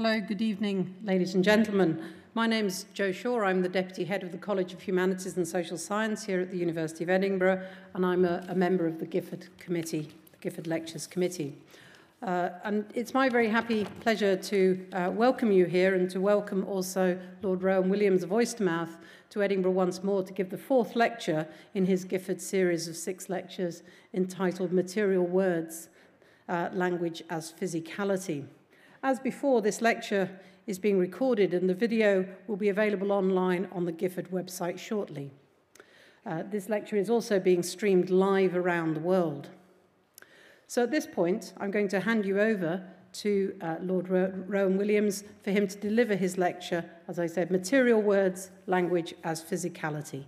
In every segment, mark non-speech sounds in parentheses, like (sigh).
Hello, good evening, ladies and gentlemen. My name is Jo Shaw. I'm the Deputy Head of the College of Humanities and Social Science here at the University of Edinburgh, and I'm a, a member of the Gifford Committee, the Gifford Lectures Committee. Uh, and it's my very happy pleasure to uh, welcome you here and to welcome also Lord Rowan Williams of Oystermouth to Edinburgh once more to give the fourth lecture in his Gifford series of six lectures entitled Material Words, uh, Language as Physicality. As before, this lecture is being recorded and the video will be available online on the Gifford website shortly. Uh, this lecture is also being streamed live around the world. So at this point, I'm going to hand you over to uh, Lord Ro Rowan Williams for him to deliver his lecture, as I said, Material Words, Language as Physicality.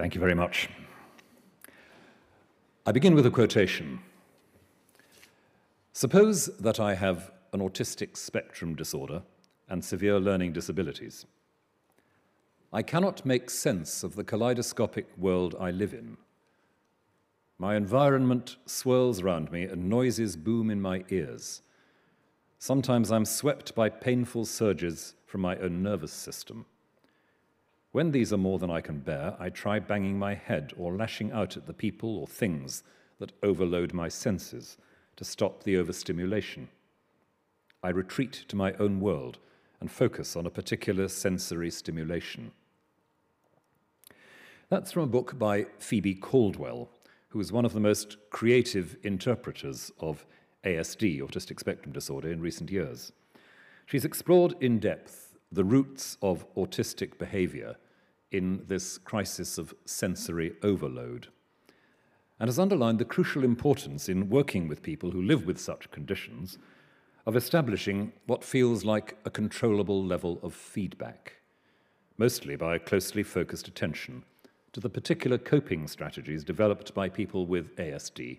Thank you very much. I begin with a quotation. Suppose that I have an autistic spectrum disorder and severe learning disabilities. I cannot make sense of the kaleidoscopic world I live in. My environment swirls around me and noises boom in my ears. Sometimes I'm swept by painful surges from my own nervous system. When these are more than I can bear, I try banging my head or lashing out at the people or things that overload my senses to stop the overstimulation. I retreat to my own world and focus on a particular sensory stimulation. That's from a book by Phoebe Caldwell, who is one of the most creative interpreters of ASD, autistic spectrum disorder, in recent years. She's explored in depth the roots of autistic behavior in this crisis of sensory overload, and has underlined the crucial importance in working with people who live with such conditions of establishing what feels like a controllable level of feedback, mostly by closely focused attention to the particular coping strategies developed by people with ASD,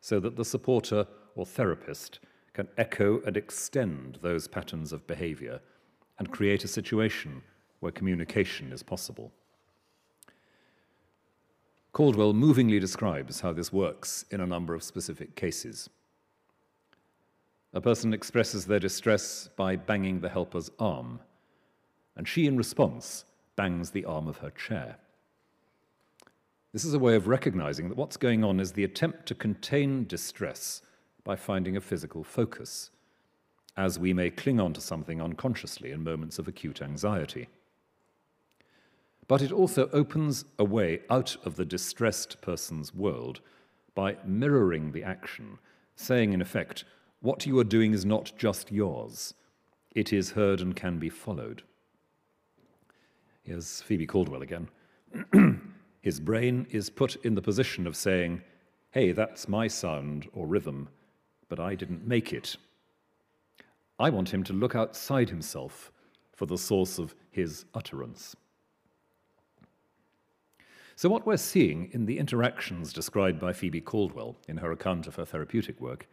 so that the supporter or therapist can echo and extend those patterns of behavior and create a situation where communication is possible. Caldwell movingly describes how this works in a number of specific cases. A person expresses their distress by banging the helper's arm, and she, in response, bangs the arm of her chair. This is a way of recognizing that what's going on is the attempt to contain distress by finding a physical focus as we may cling on to something unconsciously in moments of acute anxiety. But it also opens a way out of the distressed person's world by mirroring the action, saying, in effect, what you are doing is not just yours, it is heard and can be followed. Here's Phoebe Caldwell again. (clears throat) His brain is put in the position of saying, hey, that's my sound or rhythm, but I didn't make it. I want him to look outside himself for the source of his utterance. So, what we're seeing in the interactions described by Phoebe Caldwell in her account of her therapeutic work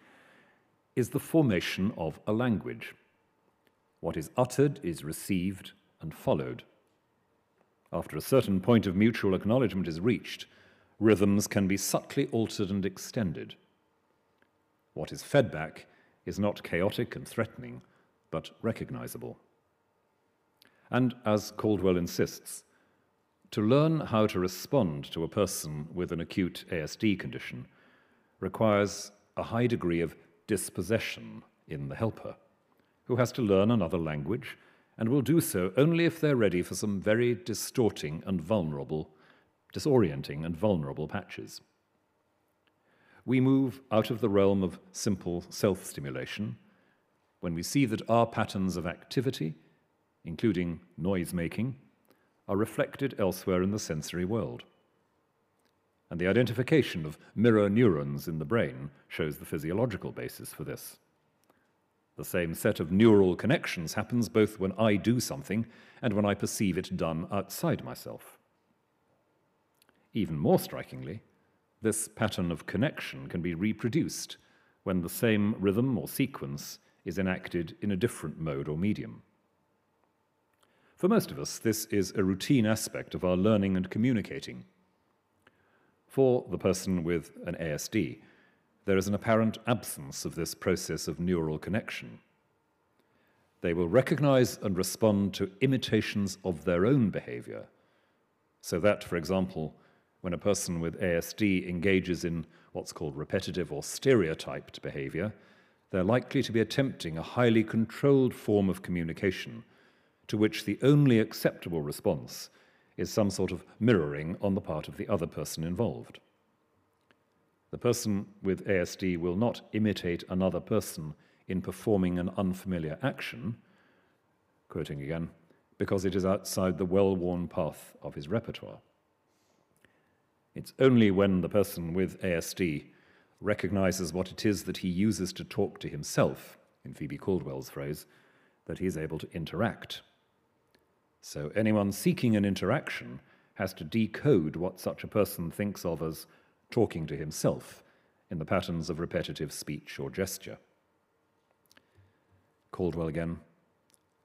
is the formation of a language. What is uttered is received and followed. After a certain point of mutual acknowledgement is reached, rhythms can be subtly altered and extended. What is fed back is not chaotic and threatening, but recognizable. And as Caldwell insists, to learn how to respond to a person with an acute ASD condition requires a high degree of dispossession in the helper, who has to learn another language and will do so only if they're ready for some very distorting and vulnerable, disorienting and vulnerable patches we move out of the realm of simple self stimulation when we see that our patterns of activity, including noise making, are reflected elsewhere in the sensory world. And the identification of mirror neurons in the brain shows the physiological basis for this. The same set of neural connections happens both when I do something and when I perceive it done outside myself. Even more strikingly, this pattern of connection can be reproduced when the same rhythm or sequence is enacted in a different mode or medium. For most of us, this is a routine aspect of our learning and communicating. For the person with an ASD, there is an apparent absence of this process of neural connection. They will recognize and respond to imitations of their own behavior. So that, for example, when a person with ASD engages in what's called repetitive or stereotyped behavior, they're likely to be attempting a highly controlled form of communication to which the only acceptable response is some sort of mirroring on the part of the other person involved. The person with ASD will not imitate another person in performing an unfamiliar action, quoting again, because it is outside the well worn path of his repertoire. It's only when the person with ASD recognizes what it is that he uses to talk to himself, in Phoebe Caldwell's phrase, that he is able to interact. So anyone seeking an interaction has to decode what such a person thinks of as talking to himself in the patterns of repetitive speech or gesture. Caldwell again.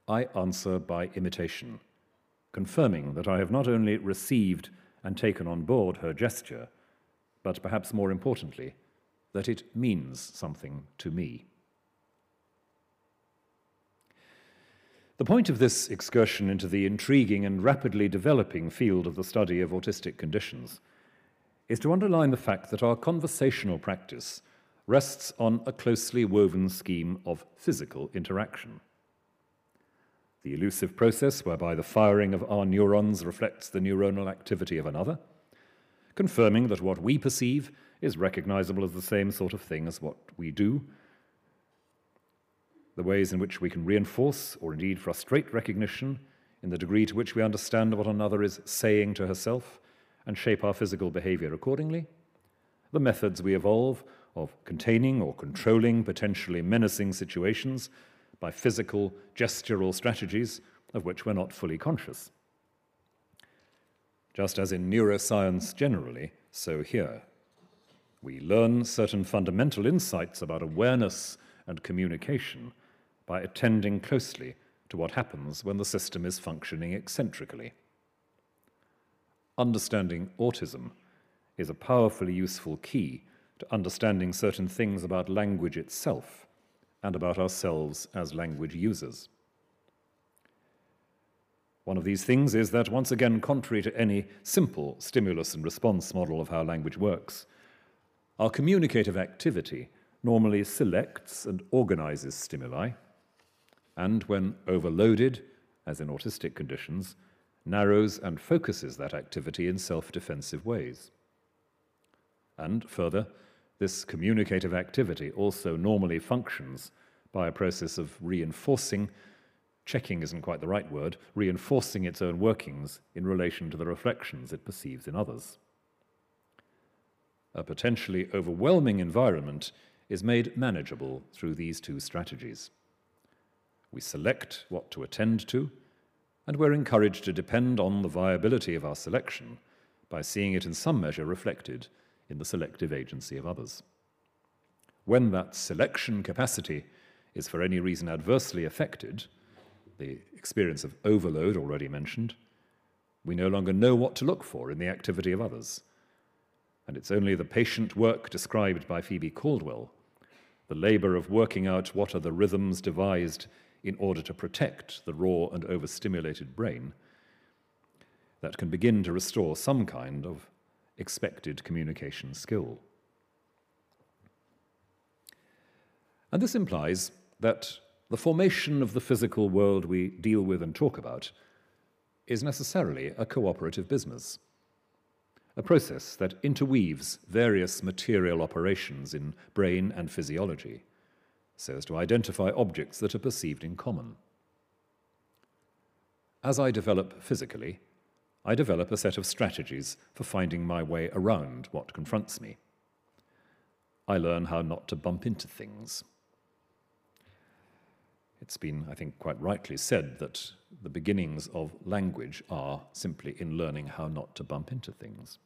I answer by imitation, confirming that I have not only received and taken on board her gesture, but perhaps more importantly, that it means something to me. The point of this excursion into the intriguing and rapidly developing field of the study of autistic conditions is to underline the fact that our conversational practice rests on a closely woven scheme of physical interaction. The elusive process whereby the firing of our neurons reflects the neuronal activity of another, confirming that what we perceive is recognizable as the same sort of thing as what we do. The ways in which we can reinforce or indeed frustrate recognition in the degree to which we understand what another is saying to herself and shape our physical behavior accordingly. The methods we evolve of containing or controlling potentially menacing situations by physical, gestural strategies of which we're not fully conscious. Just as in neuroscience generally, so here. We learn certain fundamental insights about awareness and communication by attending closely to what happens when the system is functioning eccentrically. Understanding autism is a powerfully useful key to understanding certain things about language itself and about ourselves as language users. One of these things is that, once again, contrary to any simple stimulus and response model of how language works, our communicative activity normally selects and organizes stimuli, and when overloaded, as in autistic conditions, narrows and focuses that activity in self defensive ways. And further, this communicative activity also normally functions by a process of reinforcing, checking isn't quite the right word, reinforcing its own workings in relation to the reflections it perceives in others. A potentially overwhelming environment is made manageable through these two strategies. We select what to attend to and we're encouraged to depend on the viability of our selection by seeing it in some measure reflected in the selective agency of others. When that selection capacity is for any reason adversely affected, the experience of overload already mentioned, we no longer know what to look for in the activity of others. And it's only the patient work described by Phoebe Caldwell, the labor of working out what are the rhythms devised in order to protect the raw and overstimulated brain that can begin to restore some kind of expected communication skill. And this implies that the formation of the physical world we deal with and talk about is necessarily a cooperative business, a process that interweaves various material operations in brain and physiology so as to identify objects that are perceived in common. As I develop physically, I develop a set of strategies for finding my way around what confronts me. I learn how not to bump into things. It's been, I think, quite rightly said that the beginnings of language are simply in learning how not to bump into things.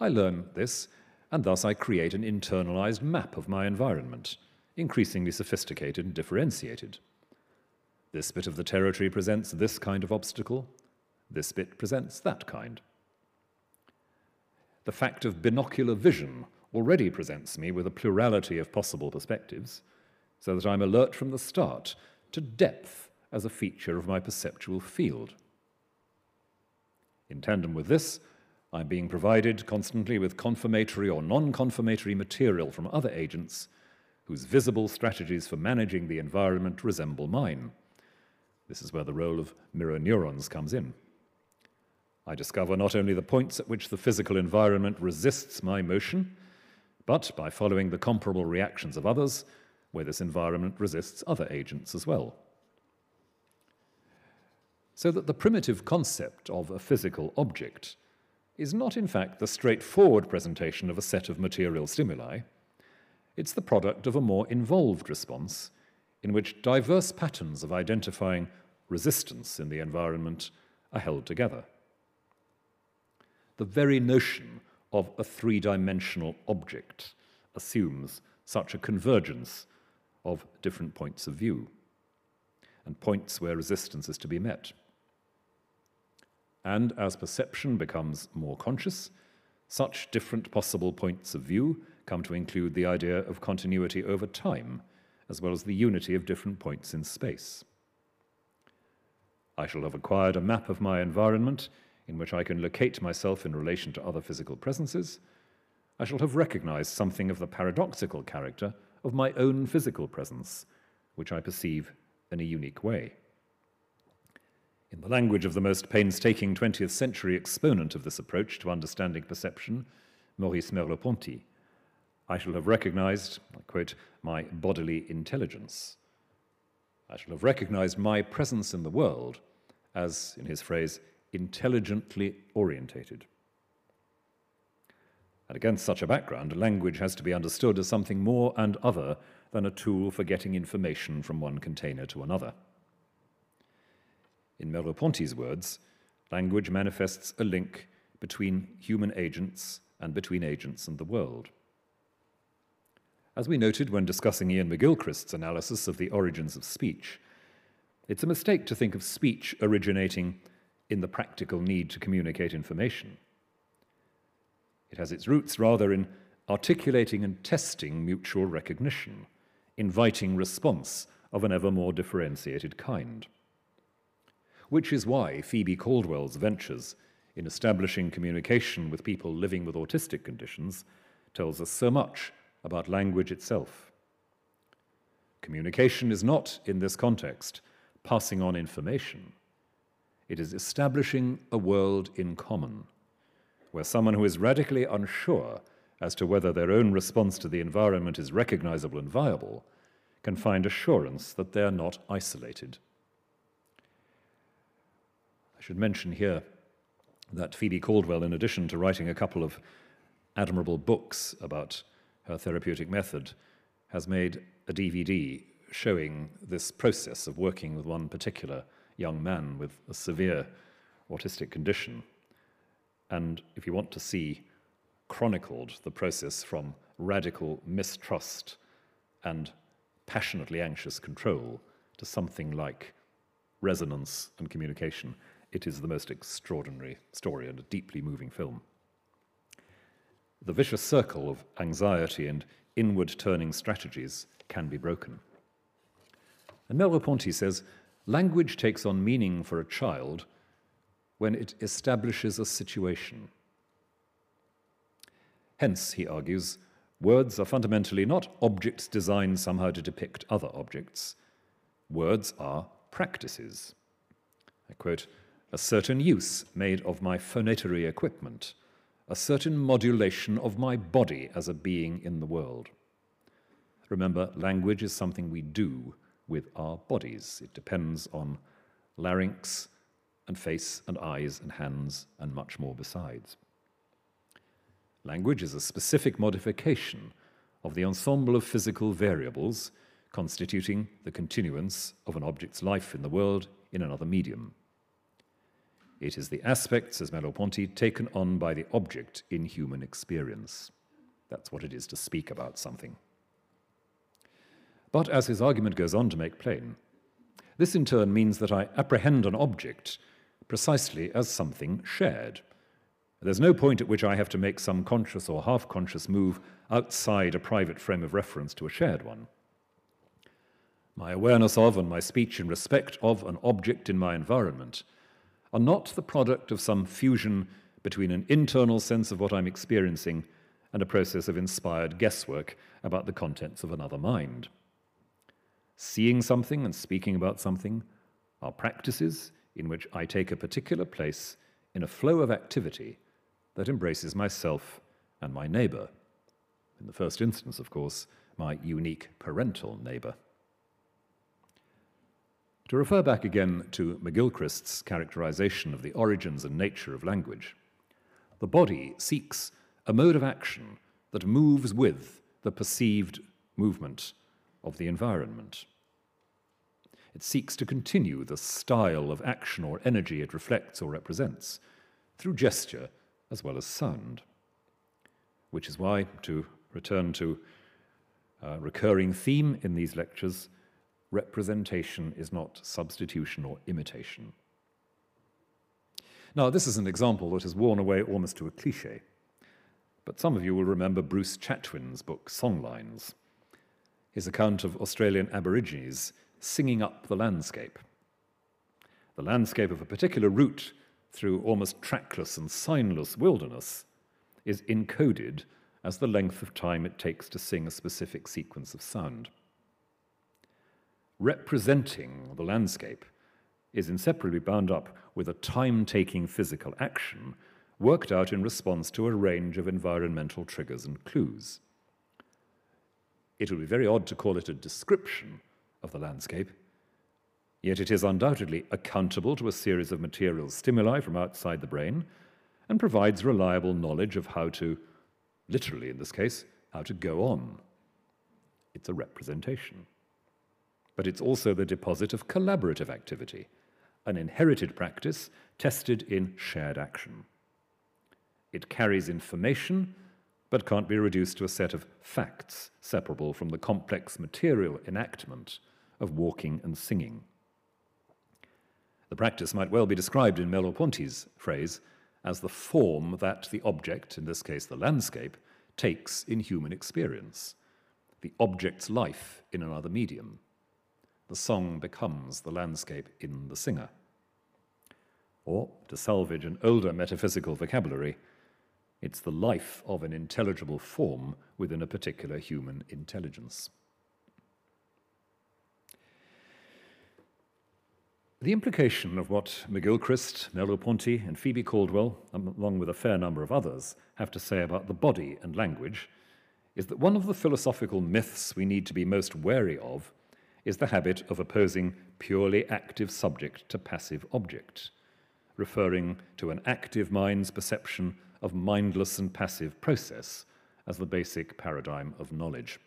I learn this, and thus I create an internalized map of my environment increasingly sophisticated and differentiated. This bit of the territory presents this kind of obstacle, this bit presents that kind. The fact of binocular vision already presents me with a plurality of possible perspectives, so that I'm alert from the start to depth as a feature of my perceptual field. In tandem with this, I'm being provided constantly with confirmatory or non confirmatory material from other agents whose visible strategies for managing the environment resemble mine. This is where the role of mirror neurons comes in. I discover not only the points at which the physical environment resists my motion, but by following the comparable reactions of others, where this environment resists other agents as well. So that the primitive concept of a physical object is not, in fact, the straightforward presentation of a set of material stimuli. It's the product of a more involved response in which diverse patterns of identifying resistance in the environment are held together. The very notion of a three dimensional object assumes such a convergence of different points of view and points where resistance is to be met. And as perception becomes more conscious, such different possible points of view come to include the idea of continuity over time, as well as the unity of different points in space. I shall have acquired a map of my environment in which I can locate myself in relation to other physical presences, I shall have recognized something of the paradoxical character of my own physical presence, which I perceive in a unique way. In the language of the most painstaking 20th century exponent of this approach to understanding perception, Maurice Merleau-Ponty, I shall have recognized, I quote, my bodily intelligence. I shall have recognized my presence in the world as, in his phrase, intelligently orientated. And against such a background, language has to be understood as something more and other than a tool for getting information from one container to another. In Merleau-Ponty's words, language manifests a link between human agents and between agents and the world. As we noted when discussing Iain McGilchrist's analysis of the origins of speech, it's a mistake to think of speech originating in the practical need to communicate information. It has its roots rather in articulating and testing mutual recognition, inviting response of an ever more differentiated kind. Which is why Phoebe Caldwell's ventures in establishing communication with people living with autistic conditions tells us so much about language itself. Communication is not, in this context, passing on information. It is establishing a world in common, where someone who is radically unsure as to whether their own response to the environment is recognizable and viable can find assurance that they are not isolated. I should mention here that Phoebe Caldwell, in addition to writing a couple of admirable books about her therapeutic method, has made a DVD showing this process of working with one particular young man with a severe autistic condition. And if you want to see chronicled the process from radical mistrust and passionately anxious control to something like resonance and communication, it is the most extraordinary story and a deeply moving film. The vicious circle of anxiety and inward turning strategies can be broken. And Merleau-Ponty says Language takes on meaning for a child when it establishes a situation. Hence, he argues, words are fundamentally not objects designed somehow to depict other objects. Words are practices. I quote, a certain use made of my phonatory equipment, a certain modulation of my body as a being in the world. Remember, language is something we do, with our bodies. It depends on larynx and face and eyes and hands and much more besides. Language is a specific modification of the ensemble of physical variables constituting the continuance of an object's life in the world in another medium. It is the aspect, says Merleau-Ponty, taken on by the object in human experience. That's what it is to speak about something. But as his argument goes on to make plain, This in turn means that I apprehend an object precisely as something shared. There's no point at which I have to make some conscious or half conscious move outside a private frame of reference to a shared one. My awareness of and my speech in respect of an object in my environment are not the product of some fusion between an internal sense of what I'm experiencing and a process of inspired guesswork about the contents of another mind. Seeing something and speaking about something are practices in which I take a particular place in a flow of activity that embraces myself and my neighbour. In the first instance, of course, my unique parental neighbour. To refer back again to McGilchrist's characterization of the origins and nature of language, the body seeks a mode of action that moves with the perceived movement of the environment. It seeks to continue the style of action or energy it reflects or represents through gesture as well as sound. Which is why, to return to a recurring theme in these lectures, representation is not substitution or imitation. Now, this is an example that has worn away almost to a cliche, but some of you will remember Bruce Chatwin's book, Songlines, his account of Australian Aborigines singing up the landscape. The landscape of a particular route through almost trackless and signless wilderness is encoded as the length of time it takes to sing a specific sequence of sound. Representing the landscape is inseparably bound up with a time taking physical action worked out in response to a range of environmental triggers and clues. It would be very odd to call it a description of the landscape, yet it is undoubtedly accountable to a series of material stimuli from outside the brain and provides reliable knowledge of how to, literally in this case, how to go on. It's a representation. But it's also the deposit of collaborative activity, an inherited practice tested in shared action. It carries information, but can't be reduced to a set of facts separable from the complex material enactment of walking and singing. The practice might well be described in Merleau-Ponty's phrase as the form that the object, in this case the landscape, takes in human experience, the object's life in another medium. The song becomes the landscape in the singer. Or, to salvage an older metaphysical vocabulary, it's the life of an intelligible form within a particular human intelligence. The implication of what McGilchrist, Merleau-Ponty, and Phoebe Caldwell, um, along with a fair number of others, have to say about the body and language is that one of the philosophical myths we need to be most wary of is the habit of opposing purely active subject to passive object, referring to an active mind's perception of mindless and passive process as the basic paradigm of knowledge.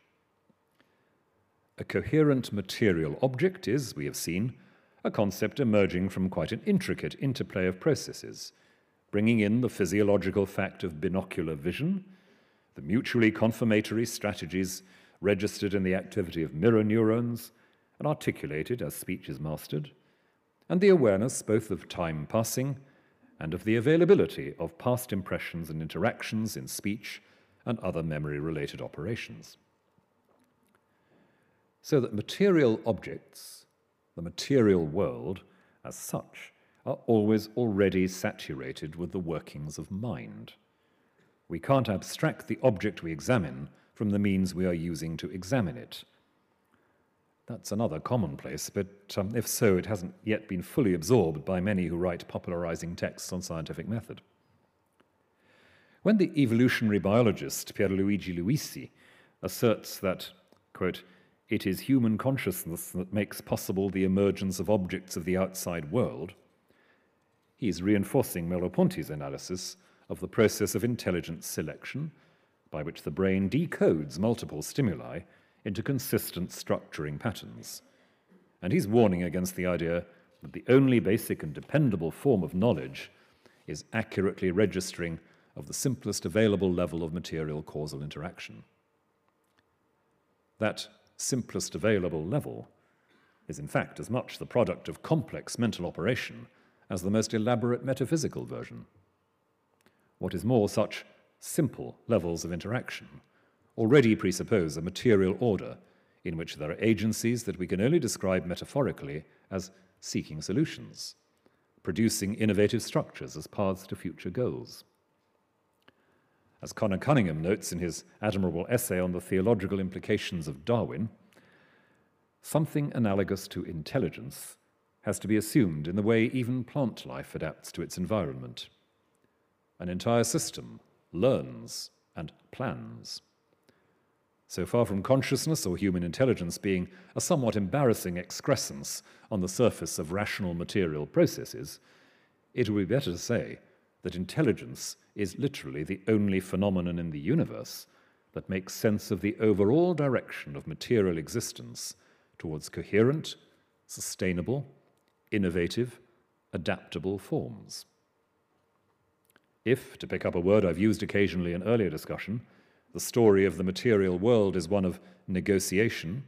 A coherent material object is, we have seen, a concept emerging from quite an intricate interplay of processes, bringing in the physiological fact of binocular vision, the mutually confirmatory strategies registered in the activity of mirror neurons and articulated as speech is mastered, and the awareness both of time passing and of the availability of past impressions and interactions in speech and other memory related operations. So that material objects the material world, as such, are always already saturated with the workings of mind. We can't abstract the object we examine from the means we are using to examine it. That's another commonplace, but um, if so, it hasn't yet been fully absorbed by many who write popularizing texts on scientific method. When the evolutionary biologist Pierluigi Luisi asserts that, quote, it is human consciousness that makes possible the emergence of objects of the outside world, he is reinforcing Merleau-Ponty's analysis of the process of intelligent selection, by which the brain decodes multiple stimuli into consistent structuring patterns. And he's warning against the idea that the only basic and dependable form of knowledge is accurately registering of the simplest available level of material causal interaction. That simplest available level is in fact as much the product of complex mental operation as the most elaborate metaphysical version. What is more, such simple levels of interaction already presuppose a material order in which there are agencies that we can only describe metaphorically as seeking solutions, producing innovative structures as paths to future goals. As Conor Cunningham notes in his admirable essay on the theological implications of Darwin, something analogous to intelligence has to be assumed in the way even plant life adapts to its environment. An entire system learns and plans. So far from consciousness or human intelligence being a somewhat embarrassing excrescence on the surface of rational material processes, it would be better to say that intelligence is literally the only phenomenon in the universe that makes sense of the overall direction of material existence towards coherent, sustainable, innovative, adaptable forms. If, to pick up a word I've used occasionally in earlier discussion, the story of the material world is one of negotiation,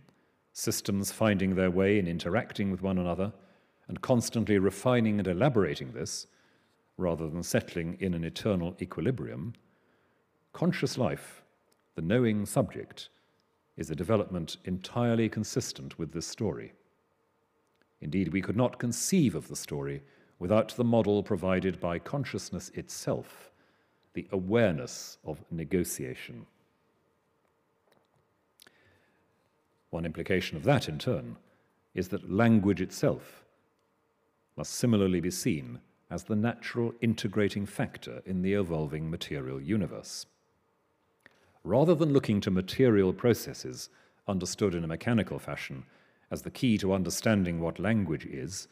systems finding their way in interacting with one another, and constantly refining and elaborating this, rather than settling in an eternal equilibrium, conscious life, the knowing subject, is a development entirely consistent with this story. Indeed, we could not conceive of the story without the model provided by consciousness itself, the awareness of negotiation. One implication of that, in turn, is that language itself must similarly be seen as the natural integrating factor in the evolving material universe. Rather than looking to material processes understood in a mechanical fashion as the key to understanding what language is,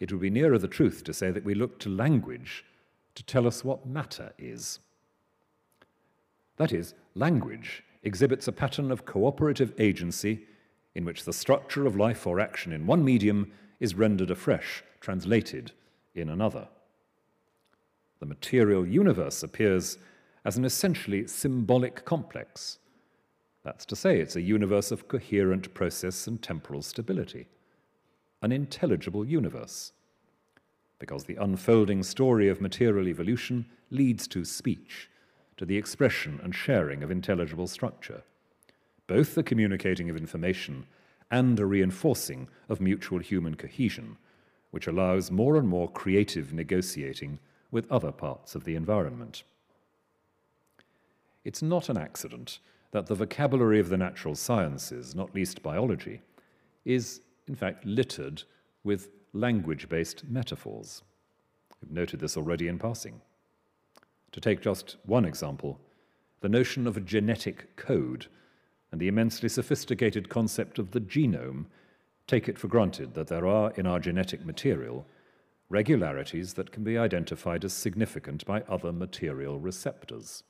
it would be nearer the truth to say that we look to language to tell us what matter is. That is, language exhibits a pattern of cooperative agency in which the structure of life or action in one medium is rendered afresh, translated in another. The material universe appears as an essentially symbolic complex. That's to say, it's a universe of coherent process and temporal stability, an intelligible universe, because the unfolding story of material evolution leads to speech, to the expression and sharing of intelligible structure, both the communicating of information and a reinforcing of mutual human cohesion, which allows more and more creative negotiating with other parts of the environment. It's not an accident that the vocabulary of the natural sciences, not least biology, is in fact littered with language based metaphors. We've noted this already in passing. To take just one example, the notion of a genetic code and the immensely sophisticated concept of the genome take it for granted that there are in our genetic material regularities that can be identified as significant by other material receptors.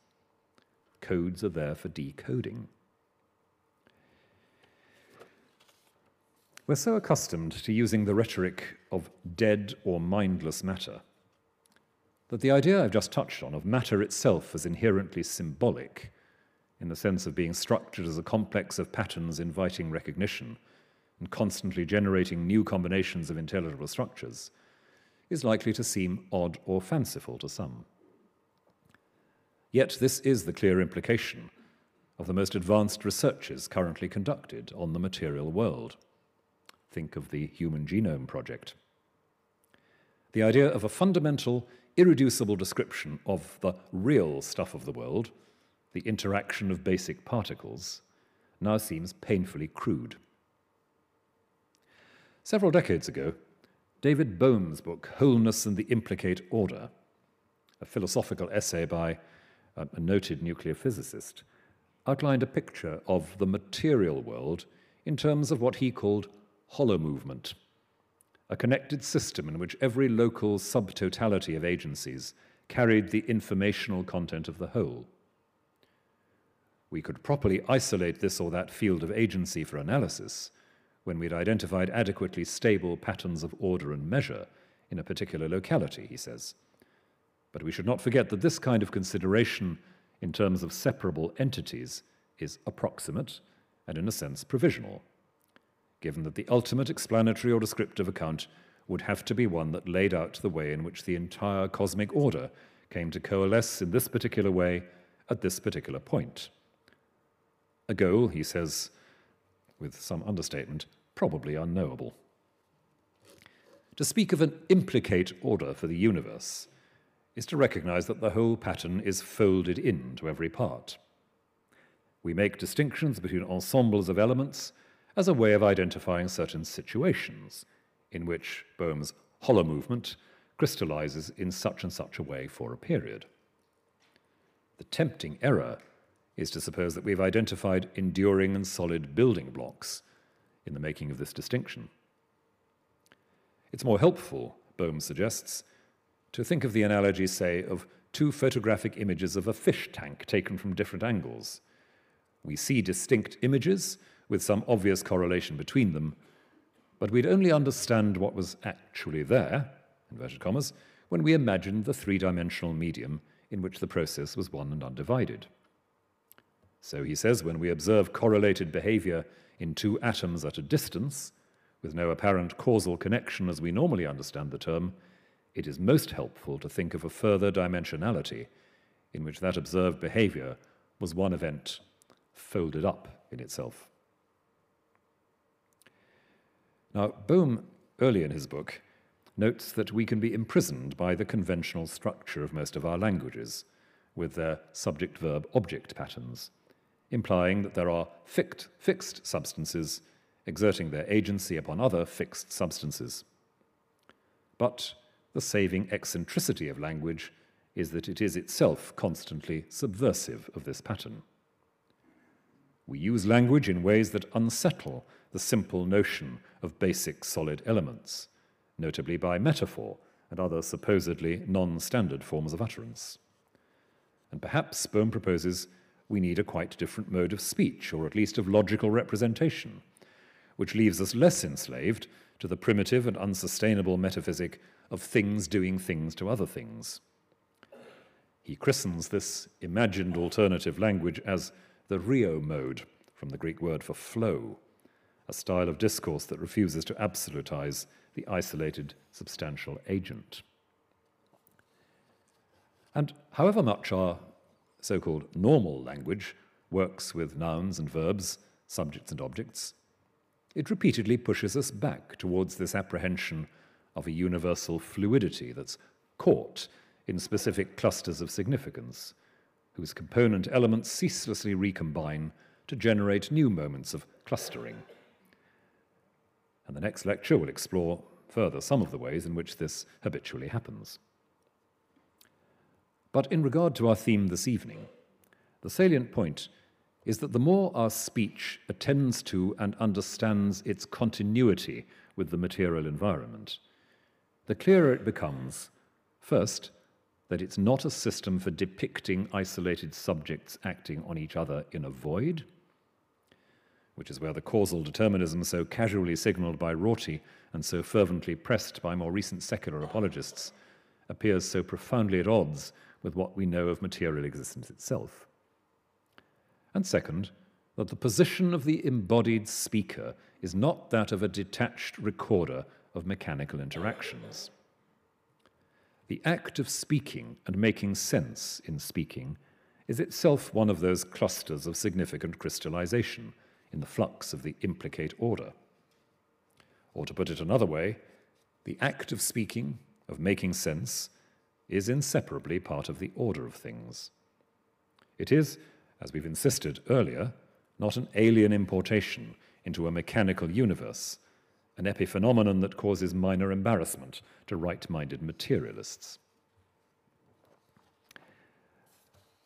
Codes are there for decoding. We're so accustomed to using the rhetoric of dead or mindless matter that the idea I've just touched on of matter itself as inherently symbolic, in the sense of being structured as a complex of patterns inviting recognition and constantly generating new combinations of intelligible structures, is likely to seem odd or fanciful to some. Yet this is the clear implication of the most advanced researches currently conducted on the material world. Think of the Human Genome Project. The idea of a fundamental, irreducible description of the real stuff of the world, the interaction of basic particles, now seems painfully crude. Several decades ago, David Bohm's book, Wholeness and the Implicate Order, a philosophical essay by a noted nuclear physicist, outlined a picture of the material world in terms of what he called holomovement, a connected system in which every local subtotality of agencies carried the informational content of the whole. We could properly isolate this or that field of agency for analysis when we'd identified adequately stable patterns of order and measure in a particular locality, he says. But we should not forget that this kind of consideration in terms of separable entities is approximate and, in a sense, provisional. Given that the ultimate explanatory or descriptive account would have to be one that laid out the way in which the entire cosmic order came to coalesce in this particular way at this particular point. A goal, he says, with some understatement, probably unknowable. To speak of an implicate order for the universe is to recognize that the whole pattern is folded into every part. We make distinctions between ensembles of elements as a way of identifying certain situations in which Bohm's holomovement crystallizes in such and such a way for a period. The tempting error is to suppose that we've identified enduring and solid building blocks in the making of this distinction. It's more helpful, Bohm suggests, to think of the analogy, say, of two photographic images of a fish tank taken from different angles. We see distinct images with some obvious correlation between them, but we'd only understand what was actually there, inverted commas, when we imagined the three dimensional medium in which the process was one and undivided. So he says when we observe correlated behavior in two atoms at a distance, with no apparent causal connection as we normally understand the term, it is most helpful to think of a further dimensionality in which that observed behavior was one event folded up in itself. Now, Bohm, early in his book, notes that we can be imprisoned by the conventional structure of most of our languages, with their subject verb object patterns, implying that there are fixed, fixed substances exerting their agency upon other fixed substances. But the saving eccentricity of language is that it is itself constantly subversive of this pattern. We use language in ways that unsettle the simple notion of basic solid elements, notably by metaphor and other supposedly non standard forms of utterance. And perhaps Bohm proposes we need a quite different mode of speech, or at least of logical representation, which leaves us less enslaved to the primitive and unsustainable metaphysic of things doing things to other things. He christens this imagined alternative language as the rheomode, from the Greek word for flow, a style of discourse that refuses to absolutize the isolated substantial agent. And however much our so called normal language works with nouns and verbs, subjects and objects, it repeatedly pushes us back towards this apprehension of a universal fluidity that's caught in specific clusters of significance, whose component elements ceaselessly recombine to generate new moments of clustering. And the next lecture will explore further some of the ways in which this habitually happens. But in regard to our theme this evening, the salient point is that the more our speech attends to and understands its continuity with the material environment, the clearer it becomes, first, that it's not a system for depicting isolated subjects acting on each other in a void, which is where the causal determinism so casually signalled by Rorty and so fervently pressed by more recent secular apologists appears so profoundly at odds with what we know of material existence itself. And second, that the position of the embodied speaker is not that of a detached recorder of mechanical interactions. The act of speaking and making sense in speaking is itself one of those clusters of significant crystallization in the flux of the implicate order. Or to put it another way, the act of speaking, of making sense, is inseparably part of the order of things. It is, as we've insisted earlier, not an alien importation into a mechanical universe, an epiphenomenon that causes minor embarrassment to right minded materialists.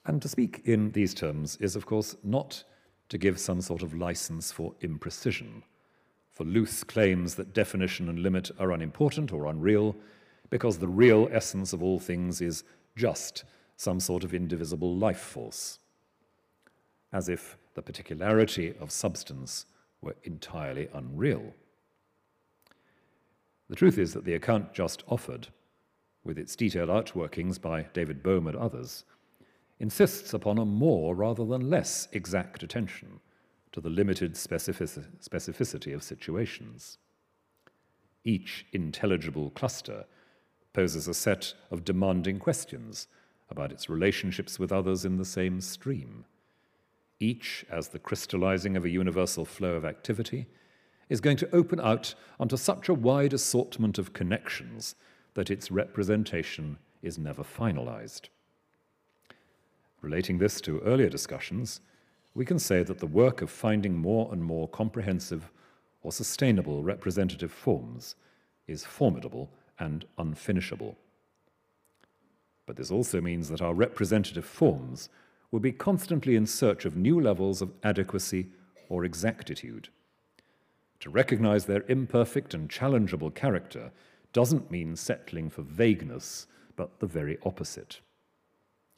And to speak in these terms is, of course, not to give some sort of license for imprecision, for loose claims that definition and limit are unimportant or unreal, because the real essence of all things is just some sort of indivisible life force, as if the particularity of substance were entirely unreal. The truth is that the account just offered, with its detailed outworkings by David Bohm and others, insists upon a more rather than less exact attention to the limited specific- specificity of situations. Each intelligible cluster poses a set of demanding questions about its relationships with others in the same stream. Each, as the crystallizing of a universal flow of activity, is going to open out onto such a wide assortment of connections that its representation is never finalized. Relating this to earlier discussions, we can say that the work of finding more and more comprehensive or sustainable representative forms is formidable and unfinishable. But this also means that our representative forms will be constantly in search of new levels of adequacy or exactitude. To recognize their imperfect and challengeable character doesn't mean settling for vagueness, but the very opposite.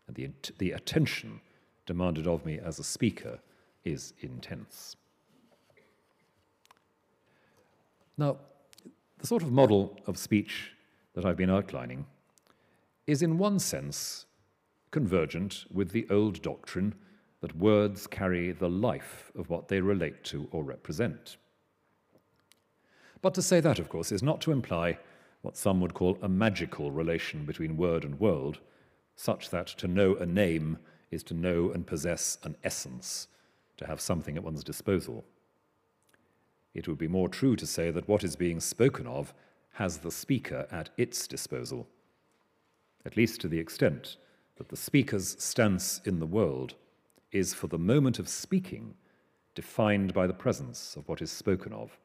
And the, the attention demanded of me as a speaker is intense. Now, the sort of model of speech that I've been outlining is, in one sense, convergent with the old doctrine that words carry the life of what they relate to or represent. But to say that, of course, is not to imply what some would call a magical relation between word and world, such that to know a name is to know and possess an essence, to have something at one's disposal. It would be more true to say that what is being spoken of has the speaker at its disposal, at least to the extent that the speaker's stance in the world is, for the moment of speaking, defined by the presence of what is spoken of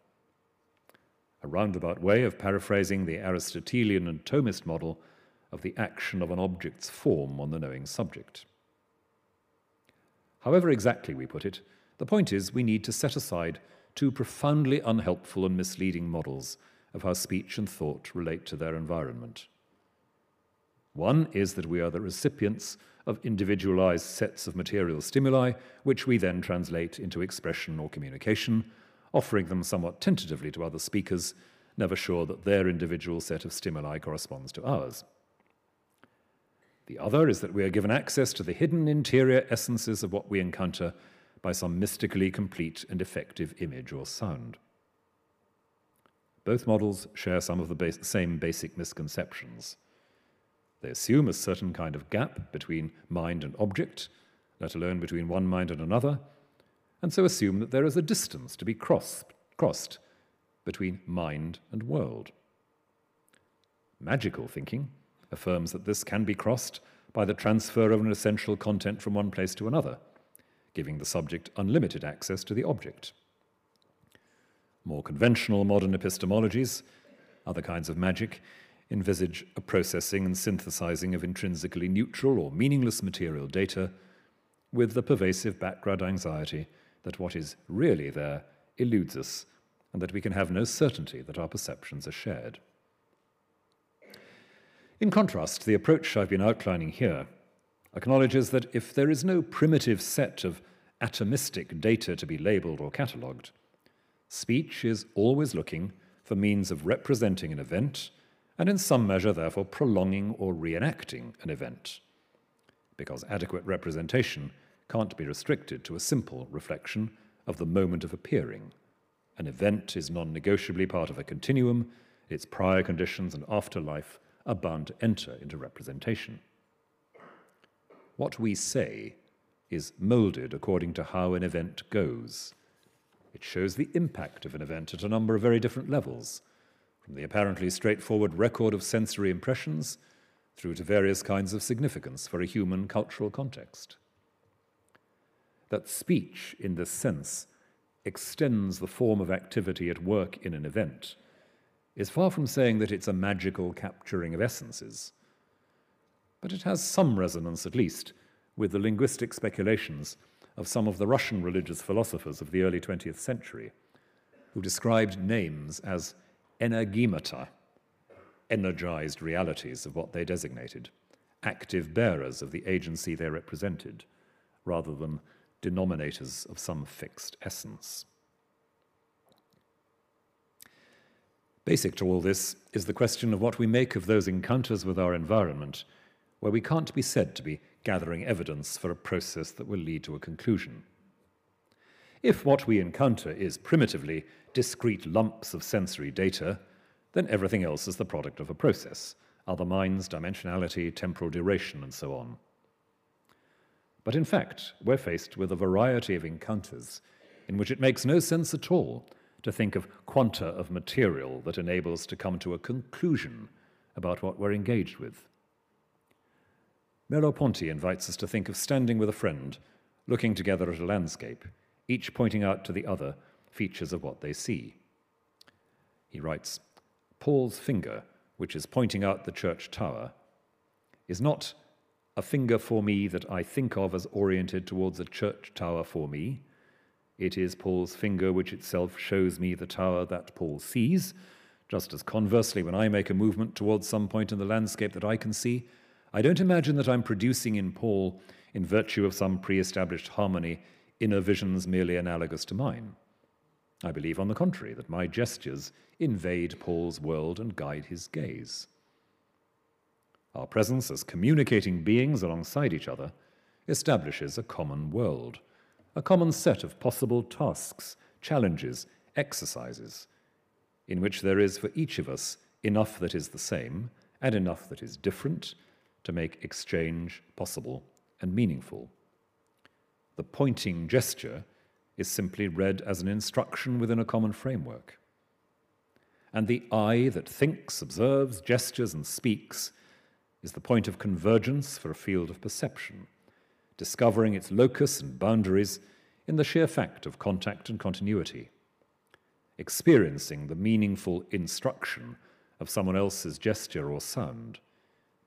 a roundabout way of paraphrasing the Aristotelian and Thomist model of the action of an object's form on the knowing subject. However exactly we put it, the point is we need to set aside two profoundly unhelpful and misleading models of how speech and thought relate to their environment. One is that we are the recipients of individualized sets of material stimuli, which we then translate into expression or communication, offering them somewhat tentatively to other speakers, never sure that their individual set of stimuli corresponds to ours. The other is that we are given access to the hidden interior essences of what we encounter by some mystically complete and effective image or sound. Both models share some of the base, same basic misconceptions. They assume a certain kind of gap between mind and object, let alone between one mind and another, and so assume that there is a distance to be crossed, crossed between mind and world. Magical thinking affirms that this can be crossed by the transfer of an essential content from one place to another, giving the subject unlimited access to the object. More conventional modern epistemologies, other kinds of magic, envisage a processing and synthesizing of intrinsically neutral or meaningless material data with the pervasive background anxiety that what is really there eludes us and that we can have no certainty that our perceptions are shared. In contrast, the approach I've been outlining here acknowledges that if there is no primitive set of atomistic data to be labeled or catalogued, speech is always looking for means of representing an event and in some measure, therefore, prolonging or reenacting an event. Because adequate representation can't be restricted to a simple reflection of the moment of appearing. An event is non negotiably part of a continuum, its prior conditions and afterlife are bound to enter into representation. What we say is moulded according to how an event goes. It shows the impact of an event at a number of very different levels, from the apparently straightforward record of sensory impressions through to various kinds of significance for a human cultural context that speech, in this sense, extends the form of activity at work in an event, is far from saying that it's a magical capturing of essences. But it has some resonance, at least, with the linguistic speculations of some of the Russian religious philosophers of the early 20th century, who described names as energemata, energized realities of what they designated, active bearers of the agency they represented, rather than denominators of some fixed essence. Basic to all this is the question of what we make of those encounters with our environment where we can't be said to be gathering evidence for a process that will lead to a conclusion. If what we encounter is primitively discrete lumps of sensory data, then everything else is the product of a process other minds, dimensionality, temporal duration, and so on. But in fact, we're faced with a variety of encounters in which it makes no sense at all to think of quanta of material that enables to come to a conclusion about what we're engaged with. Merleau-Ponty invites us to think of standing with a friend, looking together at a landscape, each pointing out to the other features of what they see. He writes, Paul's finger, which is pointing out the church tower, is not a finger for me that I think of as oriented towards a church tower for me. It is Paul's finger which itself shows me the tower that Paul sees, just as conversely, when I make a movement towards some point in the landscape that I can see, I don't imagine that I'm producing in Paul, in virtue of some pre established harmony, inner visions merely analogous to mine. I believe, on the contrary, that my gestures invade Paul's world and guide his gaze. Our presence as communicating beings alongside each other establishes a common world, a common set of possible tasks, challenges, exercises, in which there is for each of us enough that is the same and enough that is different to make exchange possible and meaningful. The pointing gesture is simply read as an instruction within a common framework. And the I that thinks, observes, gestures, and speaks is the point of convergence for a field of perception, discovering its locus and boundaries in the sheer fact of contact and continuity, experiencing the meaningful instruction of someone else's gesture or sound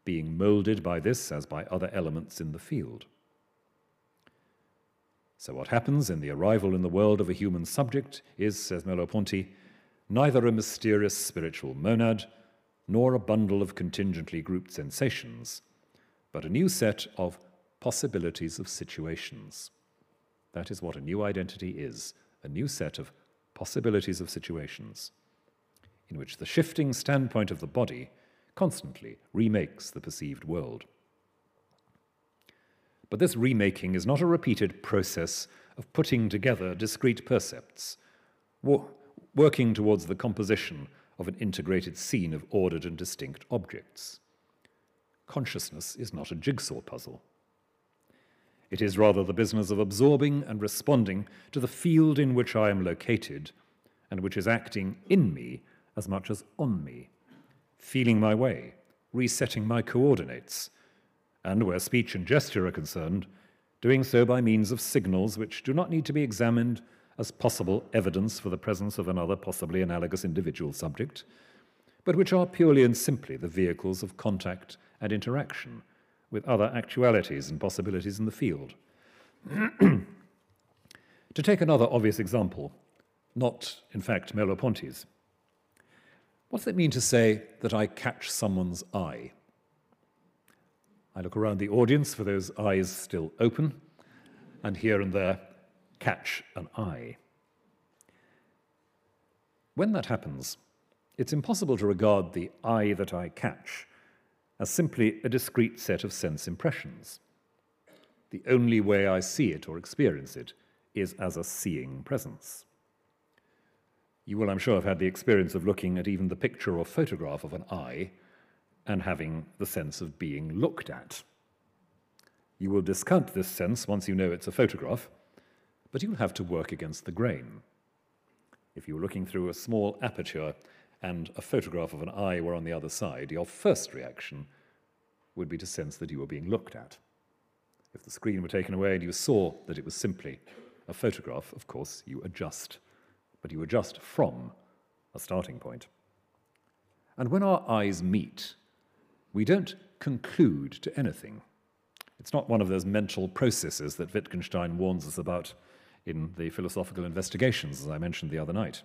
being moulded by this as by other elements in the field. So, what happens in the arrival in the world of a human subject is, says Merleau-Ponty, neither a mysterious spiritual monad nor a bundle of contingently grouped sensations, but a new set of possibilities of situations. That is what a new identity is a new set of possibilities of situations, in which the shifting standpoint of the body constantly remakes the perceived world. But this remaking is not a repeated process of putting together discrete percepts, wo- working towards the composition of an integrated scene of ordered and distinct objects. Consciousness is not a jigsaw puzzle. It is rather the business of absorbing and responding to the field in which I am located and which is acting in me as much as on me feeling my way, resetting my coordinates, and where speech and gesture are concerned, doing so by means of signals which do not need to be examined as possible evidence for the presence of another possibly analogous individual subject, but which are purely and simply the vehicles of contact and interaction with other actualities and possibilities in the field. (clears throat) to take another obvious example, not in fact Merleau-Ponty's, what does it mean to say that I catch someone's eye? I look around the audience for those eyes still open, and here and there catch an eye. When that happens, it's impossible to regard the eye that I catch as simply a discrete set of sense impressions. The only way I see it or experience it is as a seeing presence. You will, I'm sure, have had the experience of looking at even the picture or photograph of an eye and having the sense of being looked at. You will discount this sense once you know it's a photograph, but you'll have to work against the grain. If you're looking through a small aperture and a photograph of an eye were on the other side, your first reaction would be to sense that you were being looked at. If the screen were taken away and you saw that it was simply a photograph, of course, you adjust but you adjust from a starting point. And when our eyes meet, we don't conclude to anything. It's not one of those mental processes that Wittgenstein warns us about in the philosophical investigations, as I mentioned the other night.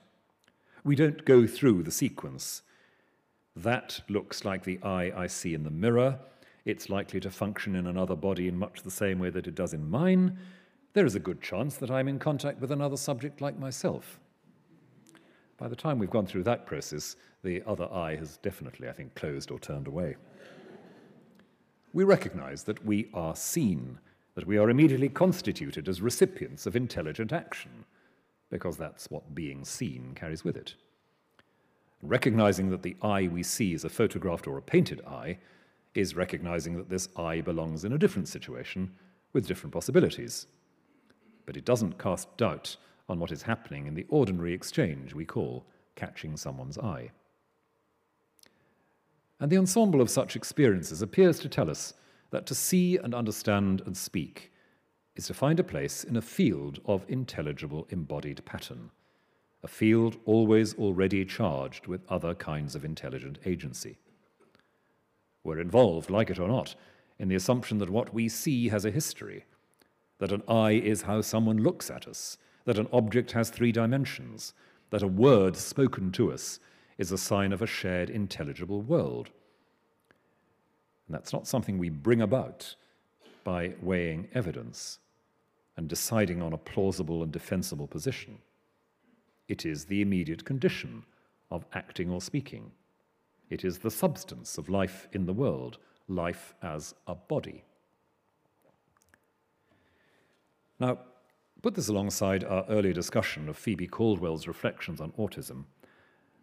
We don't go through the sequence. That looks like the eye I see in the mirror. It's likely to function in another body in much the same way that it does in mine. There is a good chance that I'm in contact with another subject like myself. By the time we've gone through that process, the other eye has definitely, I think, closed or turned away. We recognize that we are seen, that we are immediately constituted as recipients of intelligent action, because that's what being seen carries with it. Recognizing that the eye we see is a photographed or a painted eye is recognizing that this eye belongs in a different situation with different possibilities. But it doesn't cast doubt on what is happening in the ordinary exchange we call catching someone's eye. And the ensemble of such experiences appears to tell us that to see and understand and speak is to find a place in a field of intelligible embodied pattern, a field always already charged with other kinds of intelligent agency. We're involved, like it or not, in the assumption that what we see has a history, that an eye is how someone looks at us, that an object has three dimensions, that a word spoken to us is a sign of a shared intelligible world. And that's not something we bring about by weighing evidence and deciding on a plausible and defensible position. It is the immediate condition of acting or speaking. It is the substance of life in the world, life as a body. Now, put this alongside our earlier discussion of Phoebe Caldwell's reflections on autism,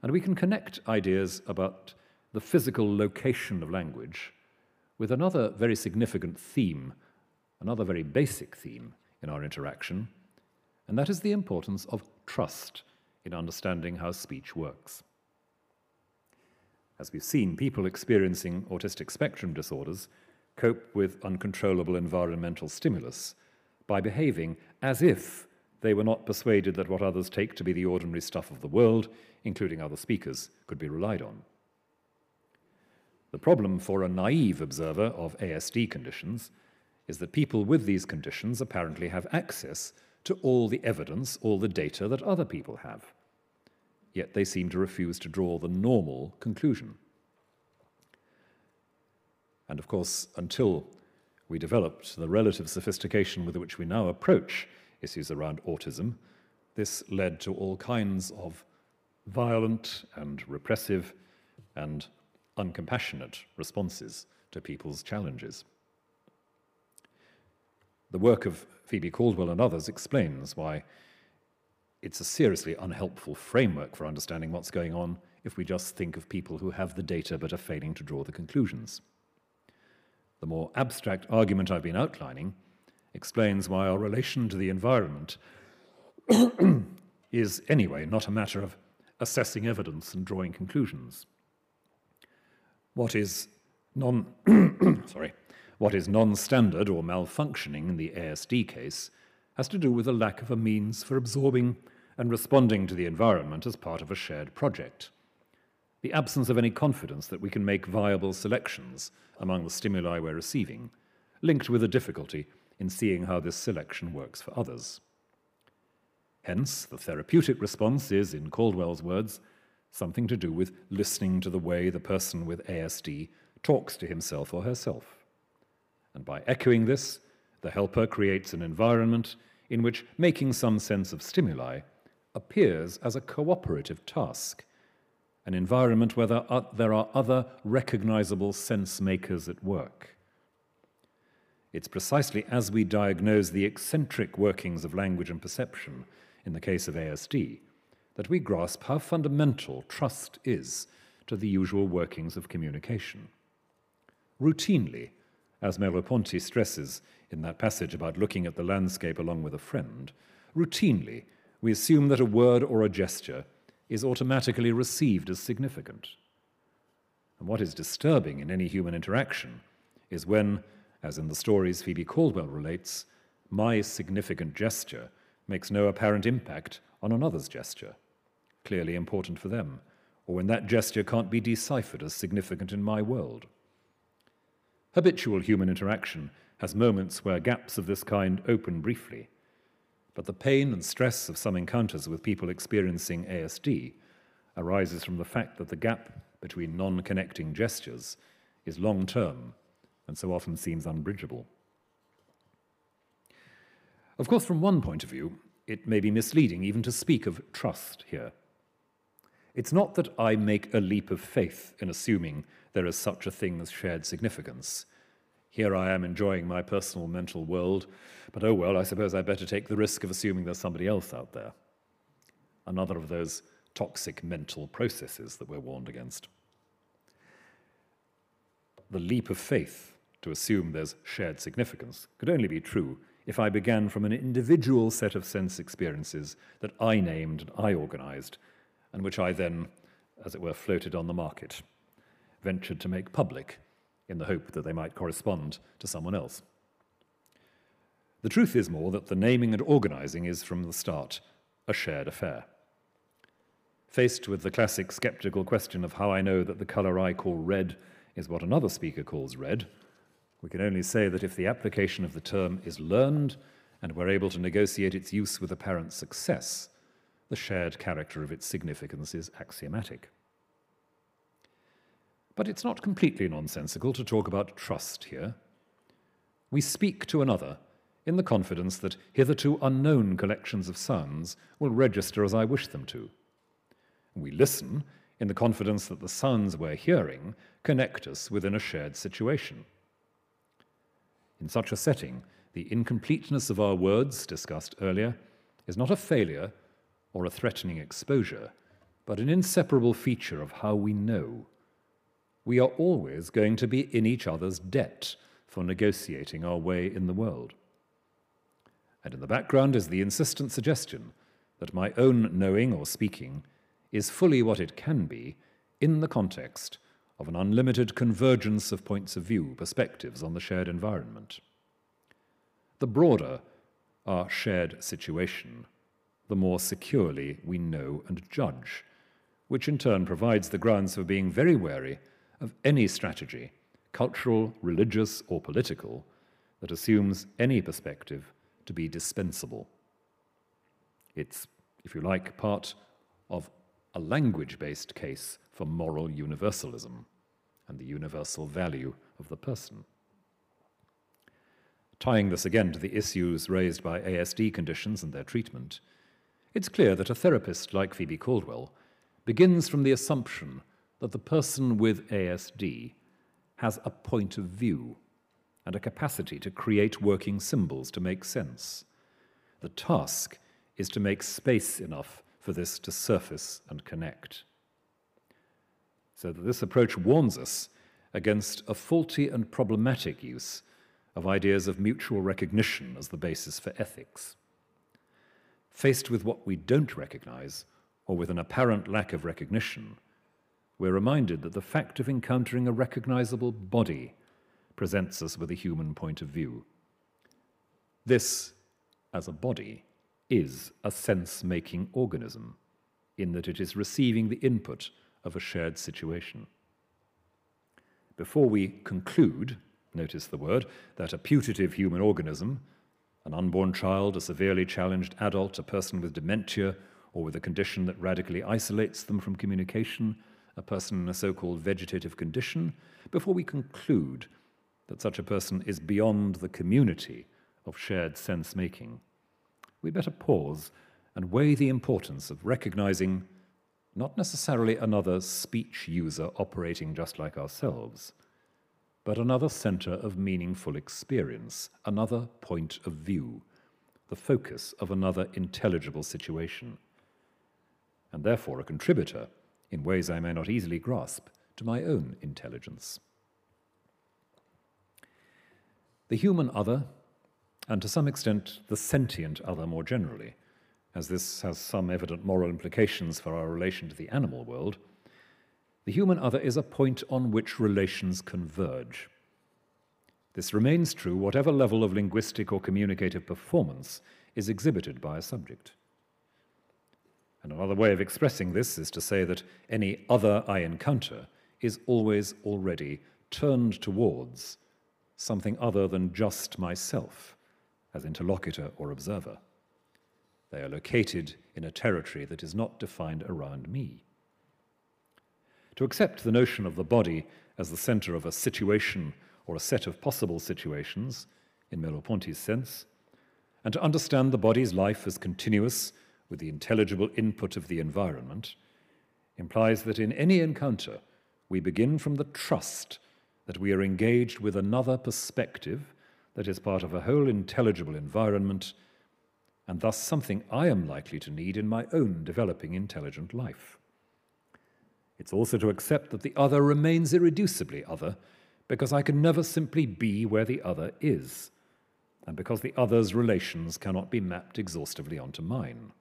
and we can connect ideas about the physical location of language with another very significant theme, another very basic theme in our interaction, and that is the importance of trust in understanding how speech works. As we've seen, people experiencing autistic spectrum disorders cope with uncontrollable environmental stimulus by behaving as if they were not persuaded that what others take to be the ordinary stuff of the world, including other speakers, could be relied on. The problem for a naive observer of ASD conditions is that people with these conditions apparently have access to all the evidence, all the data that other people have. Yet they seem to refuse to draw the normal conclusion. And of course, until we developed the relative sophistication with which we now approach issues around autism, this led to all kinds of violent and repressive and uncompassionate responses to people's challenges. The work of Phoebe Caldwell and others explains why it's a seriously unhelpful framework for understanding what's going on if we just think of people who have the data but are failing to draw the conclusions. The more abstract argument I've been outlining explains why our relation to the environment (coughs) is, anyway, not a matter of assessing evidence and drawing conclusions. What is non (coughs) sorry, what is non standard or malfunctioning in the ASD case has to do with a lack of a means for absorbing and responding to the environment as part of a shared project. The absence of any confidence that we can make viable selections among the stimuli we're receiving, linked with a difficulty in seeing how this selection works for others. Hence, the therapeutic response is, in Caldwell's words, something to do with listening to the way the person with ASD talks to himself or herself. And by echoing this, the helper creates an environment in which making some sense of stimuli appears as a cooperative task, an environment where there are other recognizable sense makers at work. It's precisely as we diagnose the eccentric workings of language and perception in the case of ASD that we grasp how fundamental trust is to the usual workings of communication. Routinely, as Merleau-Ponty stresses in that passage about looking at the landscape along with a friend, routinely we assume that a word or a gesture is automatically received as significant. And what is disturbing in any human interaction is when, as in the stories Phoebe Caldwell relates, my significant gesture makes no apparent impact on another's gesture, clearly important for them, or when that gesture can't be deciphered as significant in my world. Habitual human interaction has moments where gaps of this kind open briefly, but the pain and stress of some encounters with people experiencing ASD arises from the fact that the gap between non connecting gestures is long term and so often seems unbridgeable. Of course, from one point of view, it may be misleading even to speak of trust here. It's not that I make a leap of faith in assuming there is such a thing as shared significance. Here I am enjoying my personal mental world, but oh well, I suppose I better take the risk of assuming there's somebody else out there. another of those toxic mental processes that we're warned against. The leap of faith to assume there's shared significance could only be true if I began from an individual set of sense experiences that I named and I organized, and which I then, as it were, floated on the market, ventured to make public in the hope that they might correspond to someone else. The truth is more that the naming and organizing is from the start a shared affair. Faced with the classic skeptical question of how I know that the color I call red is what another speaker calls red, we can only say that if the application of the term is learned and we're able to negotiate its use with apparent success, the shared character of its significance is axiomatic. But it's not completely nonsensical to talk about trust here. We speak to another in the confidence that hitherto unknown collections of sounds will register as I wish them to. We listen in the confidence that the sounds we're hearing connect us within a shared situation. In such a setting, the incompleteness of our words, discussed earlier, is not a failure or a threatening exposure, but an inseparable feature of how we know. We are always going to be in each other's debt for negotiating our way in the world. And in the background is the insistent suggestion that my own knowing or speaking is fully what it can be in the context of an unlimited convergence of points of view, perspectives on the shared environment. The broader our shared situation, the more securely we know and judge, which in turn provides the grounds for being very wary of any strategy, cultural, religious, or political, that assumes any perspective to be dispensable. It's, if you like, part of a language based case for moral universalism and the universal value of the person. Tying this again to the issues raised by ASD conditions and their treatment, it's clear that a therapist like Phoebe Caldwell begins from the assumption that the person with ASD has a point of view and a capacity to create working symbols to make sense. The task is to make space enough for this to surface and connect. So that this approach warns us against a faulty and problematic use of ideas of mutual recognition as the basis for ethics. Faced with what we don't recognize, or with an apparent lack of recognition, we're reminded that the fact of encountering a recognizable body presents us with a human point of view. This, as a body, is a sense making organism, in that it is receiving the input of a shared situation. Before we conclude, notice the word, that a putative human organism, an unborn child, a severely challenged adult, a person with dementia, or with a condition that radically isolates them from communication, a person in a so called vegetative condition, before we conclude that such a person is beyond the community of shared sense making, we better pause and weigh the importance of recognizing not necessarily another speech user operating just like ourselves, but another center of meaningful experience, another point of view, the focus of another intelligible situation, and therefore a contributor, in ways I may not easily grasp, to my own intelligence. The human other and to some extent the sentient other more generally, as this has some evident moral implications for our relation to the animal world, the human other is a point on which relations converge. This remains true whatever level of linguistic or communicative performance is exhibited by a subject. And another way of expressing this is to say that any other I encounter is always already turned towards something other than just myself as interlocutor or observer. They are located in a territory that is not defined around me. To accept the notion of the body as the center of a situation or a set of possible situations, in Merleau-Ponty's sense, and to understand the body's life as continuous with the intelligible input of the environment, implies that in any encounter we begin from the trust that we are engaged with another perspective that is part of a whole intelligible environment and thus something I am likely to need in my own developing intelligent life. It's also to accept that the other remains irreducibly other because I can never simply be where the other is, and because the other's relations cannot be mapped exhaustively onto mine.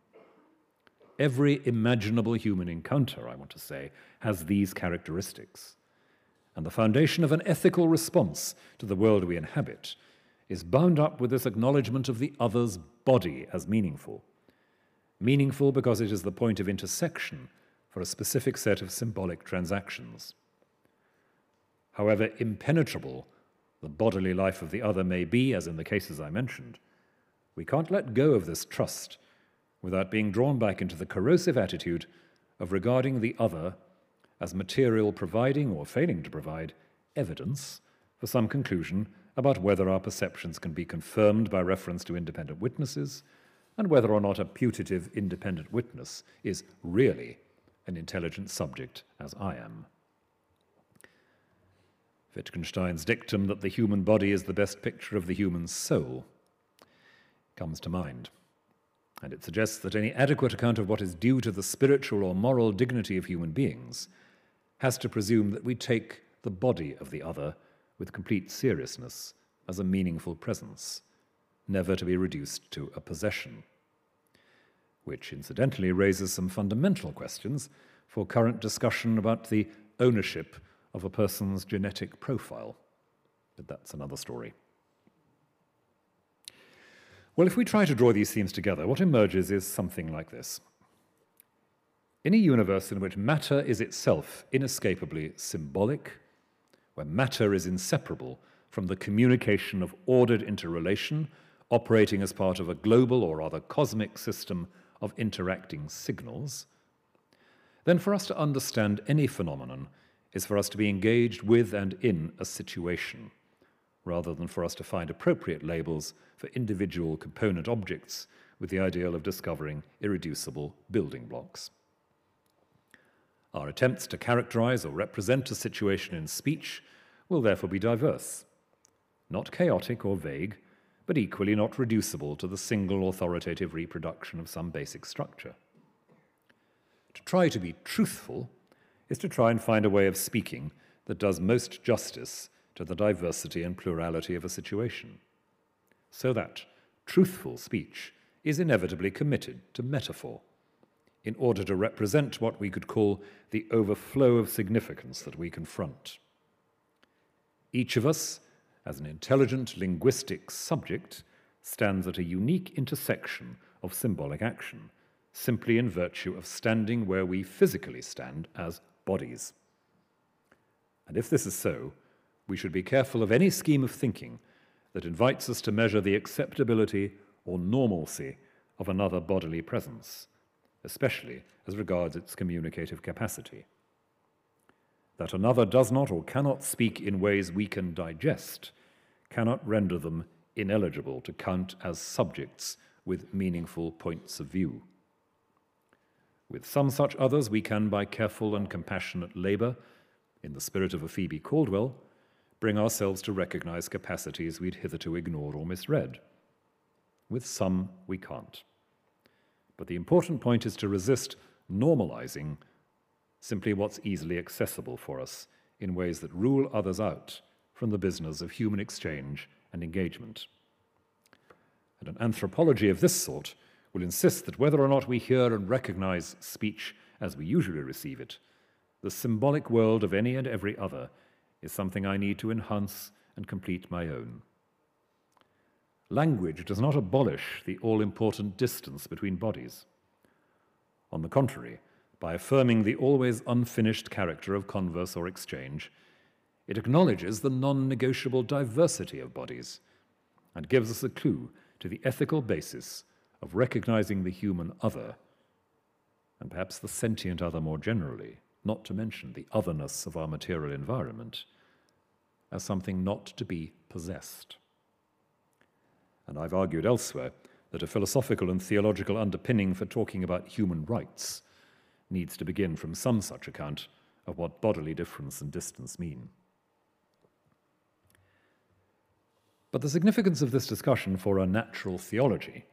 Every imaginable human encounter, I want to say, has these characteristics. And the foundation of an ethical response to the world we inhabit is bound up with this acknowledgement of the other's body as meaningful. Meaningful because it is the point of intersection for a specific set of symbolic transactions. However impenetrable the bodily life of the other may be, as in the cases I mentioned, we can't let go of this trust without being drawn back into the corrosive attitude of regarding the other as material providing or failing to provide evidence for some conclusion about whether our perceptions can be confirmed by reference to independent witnesses and whether or not a putative independent witness is really an intelligent subject as I am. Wittgenstein's dictum that the human body is the best picture of the human soul comes to mind. And it suggests that any adequate account of what is due to the spiritual or moral dignity of human beings has to presume that we take the body of the other with complete seriousness as a meaningful presence, never to be reduced to a possession. Which incidentally raises some fundamental questions for current discussion about the ownership of a person's genetic profile. But that's another story. Well, if we try to draw these themes together, what emerges is something like this. In a universe in which matter is itself inescapably symbolic, where matter is inseparable from the communication of ordered interrelation operating as part of a global or rather cosmic system of interacting signals, then for us to understand any phenomenon is for us to be engaged with and in a situation, rather than for us to find appropriate labels for individual component objects with the ideal of discovering irreducible building blocks. Our attempts to characterize or represent a situation in speech will therefore be diverse, not chaotic or vague, but equally not reducible to the single authoritative reproduction of some basic structure. To try to be truthful is to try and find a way of speaking that does most justice to the diversity and plurality of a situation. So that truthful speech is inevitably committed to metaphor in order to represent what we could call the overflow of significance that we confront. Each of us, as an intelligent linguistic subject, stands at a unique intersection of symbolic action, simply in virtue of standing where we physically stand as bodies. And if this is so, we should be careful of any scheme of thinking that invites us to measure the acceptability or normalcy of another bodily presence, especially as regards its communicative capacity. That another does not or cannot speak in ways we can digest cannot render them ineligible to count as subjects with meaningful points of view. With some such others, we can, by careful and compassionate labor, in the spirit of a Phoebe Caldwell, bring ourselves to recognize capacities we'd hitherto ignored or misread. With some, we can't. But the important point is to resist normalizing simply what's easily accessible for us in ways that rule others out from the business of human exchange and engagement. And an anthropology of this sort will insist that whether or not we hear and recognize speech as we usually receive it, the symbolic world of any and every other is something I need to enhance and complete my own. Language does not abolish the all important distance between bodies. On the contrary, by affirming the always unfinished character of converse or exchange, it acknowledges the non negotiable diversity of bodies and gives us a clue to the ethical basis of recognizing the human other, and perhaps the sentient other more generally, not to mention the otherness of our material environment, as something not to be possessed. And I've argued elsewhere that a philosophical and theological underpinning for talking about human rights needs to begin from some such account of what bodily difference and distance mean. But the significance of this discussion for a natural theology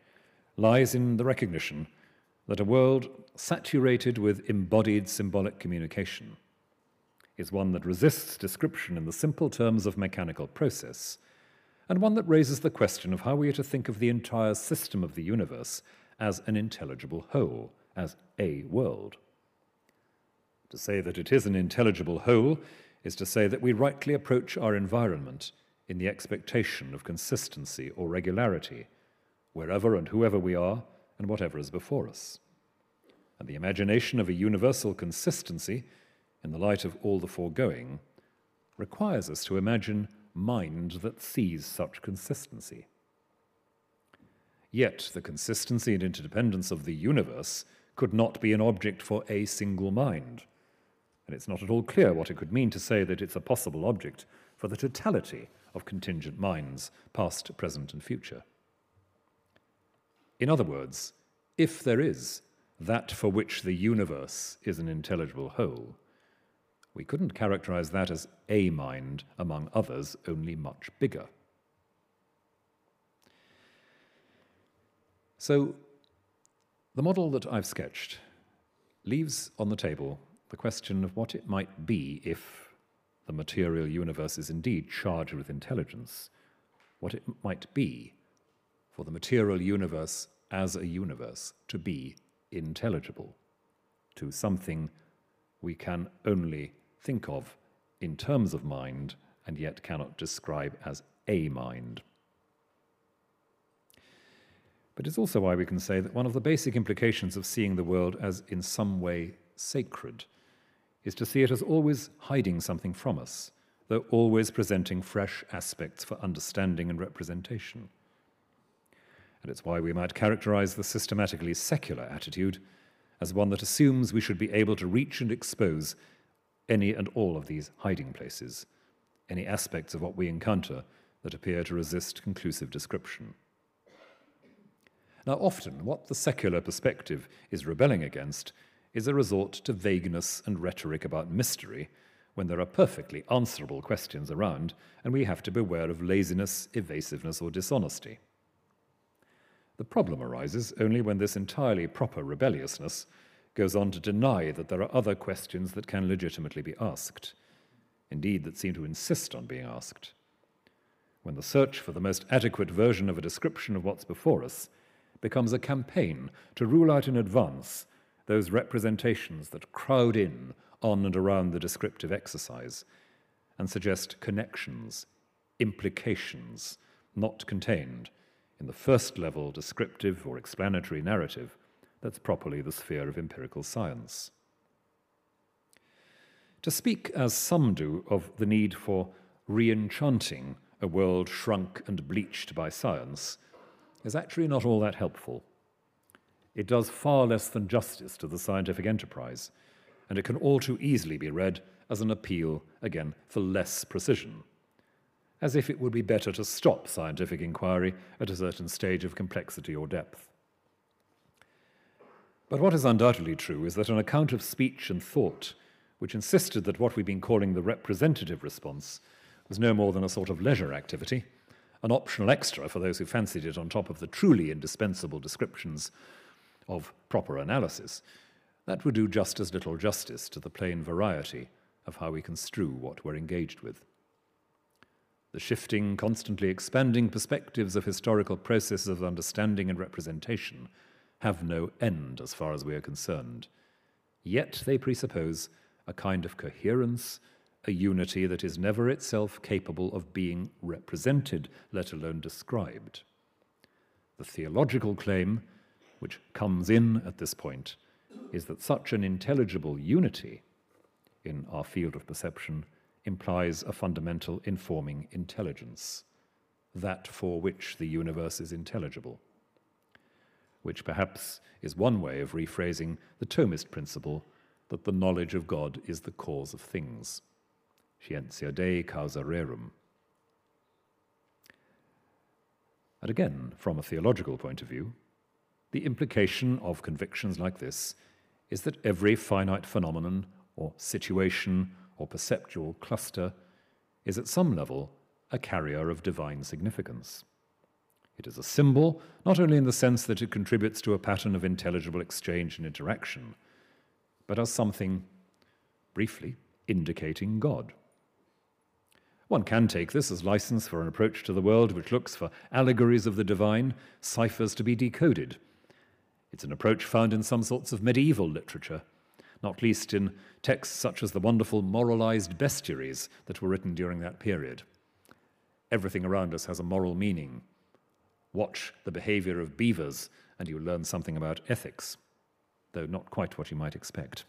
lies in the recognition that a world saturated with embodied symbolic communication is one that resists description in the simple terms of mechanical process, and one that raises the question of how we are to think of the entire system of the universe as an intelligible whole, as a world. To say that it is an intelligible whole is to say that we rightly approach our environment in the expectation of consistency or regularity, wherever and whoever we are and whatever is before us. And the imagination of a universal consistency, in the light of all the foregoing, requires us to imagine mind that sees such consistency. Yet the consistency and interdependence of the universe could not be an object for a single mind. And it's not at all clear what it could mean to say that it's a possible object for the totality of contingent minds, past, present, and future. In other words, if there is that for which the universe is an intelligible whole, we couldn't characterize that as a mind among others, only much bigger. So, the model that I've sketched leaves on the table the question of what it might be if the material universe is indeed charged with intelligence, what it might be for the material universe as a universe to be intelligible, to something we can only think of in terms of mind and yet cannot describe as a mind. But it's also why we can say that one of the basic implications of seeing the world as in some way sacred is to see it as always hiding something from us, though always presenting fresh aspects for understanding and representation. And it's why we might characterize the systematically secular attitude as one that assumes we should be able to reach and expose any and all of these hiding places, any aspects of what we encounter that appear to resist conclusive description. Now, often, what the secular perspective is rebelling against is a resort to vagueness and rhetoric about mystery when there are perfectly answerable questions around and we have to beware of laziness, evasiveness, or dishonesty. The problem arises only when this entirely proper rebelliousness goes on to deny that there are other questions that can legitimately be asked, indeed, that seem to insist on being asked. When the search for the most adequate version of a description of what's before us becomes a campaign to rule out in advance those representations that crowd in on and around the descriptive exercise and suggest connections, implications, not contained in the first level descriptive or explanatory narrative that's properly the sphere of empirical science. To speak, as some do, of the need for re enchanting a world shrunk and bleached by science is actually not all that helpful it does far less than justice to the scientific enterprise, and it can all too easily be read as an appeal, again, for less precision, as if it would be better to stop scientific inquiry at a certain stage of complexity or depth. But what is undoubtedly true is that an account of speech and thought, which insisted that what we've been calling the representative response was no more than a sort of leisure activity, an optional extra for those who fancied it on top of the truly indispensable descriptions of proper analysis, that would do just as little justice to the plain variety of how we construe what we're engaged with. The shifting, constantly expanding perspectives of historical processes of understanding and representation have no end as far as we are concerned. Yet they presuppose a kind of coherence, a unity that is never itself capable of being represented, let alone described. The theological claim which comes in at this point is that such an intelligible unity in our field of perception implies a fundamental informing intelligence, that for which the universe is intelligible, which perhaps is one way of rephrasing the Thomist principle that the knowledge of God is the cause of things. Scientia Dei causa rerum. And again, from a theological point of view, the implication of convictions like this is that every finite phenomenon or situation or perceptual cluster is at some level a carrier of divine significance. It is a symbol, not only in the sense that it contributes to a pattern of intelligible exchange and interaction, but as something, briefly, indicating God. One can take this as license for an approach to the world which looks for allegories of the divine, ciphers to be decoded. It's an approach found in some sorts of medieval literature, not least in texts such as the wonderful moralized bestiaries that were written during that period. Everything around us has a moral meaning. Watch the behavior of beavers, and you learn something about ethics, though not quite what you might expect.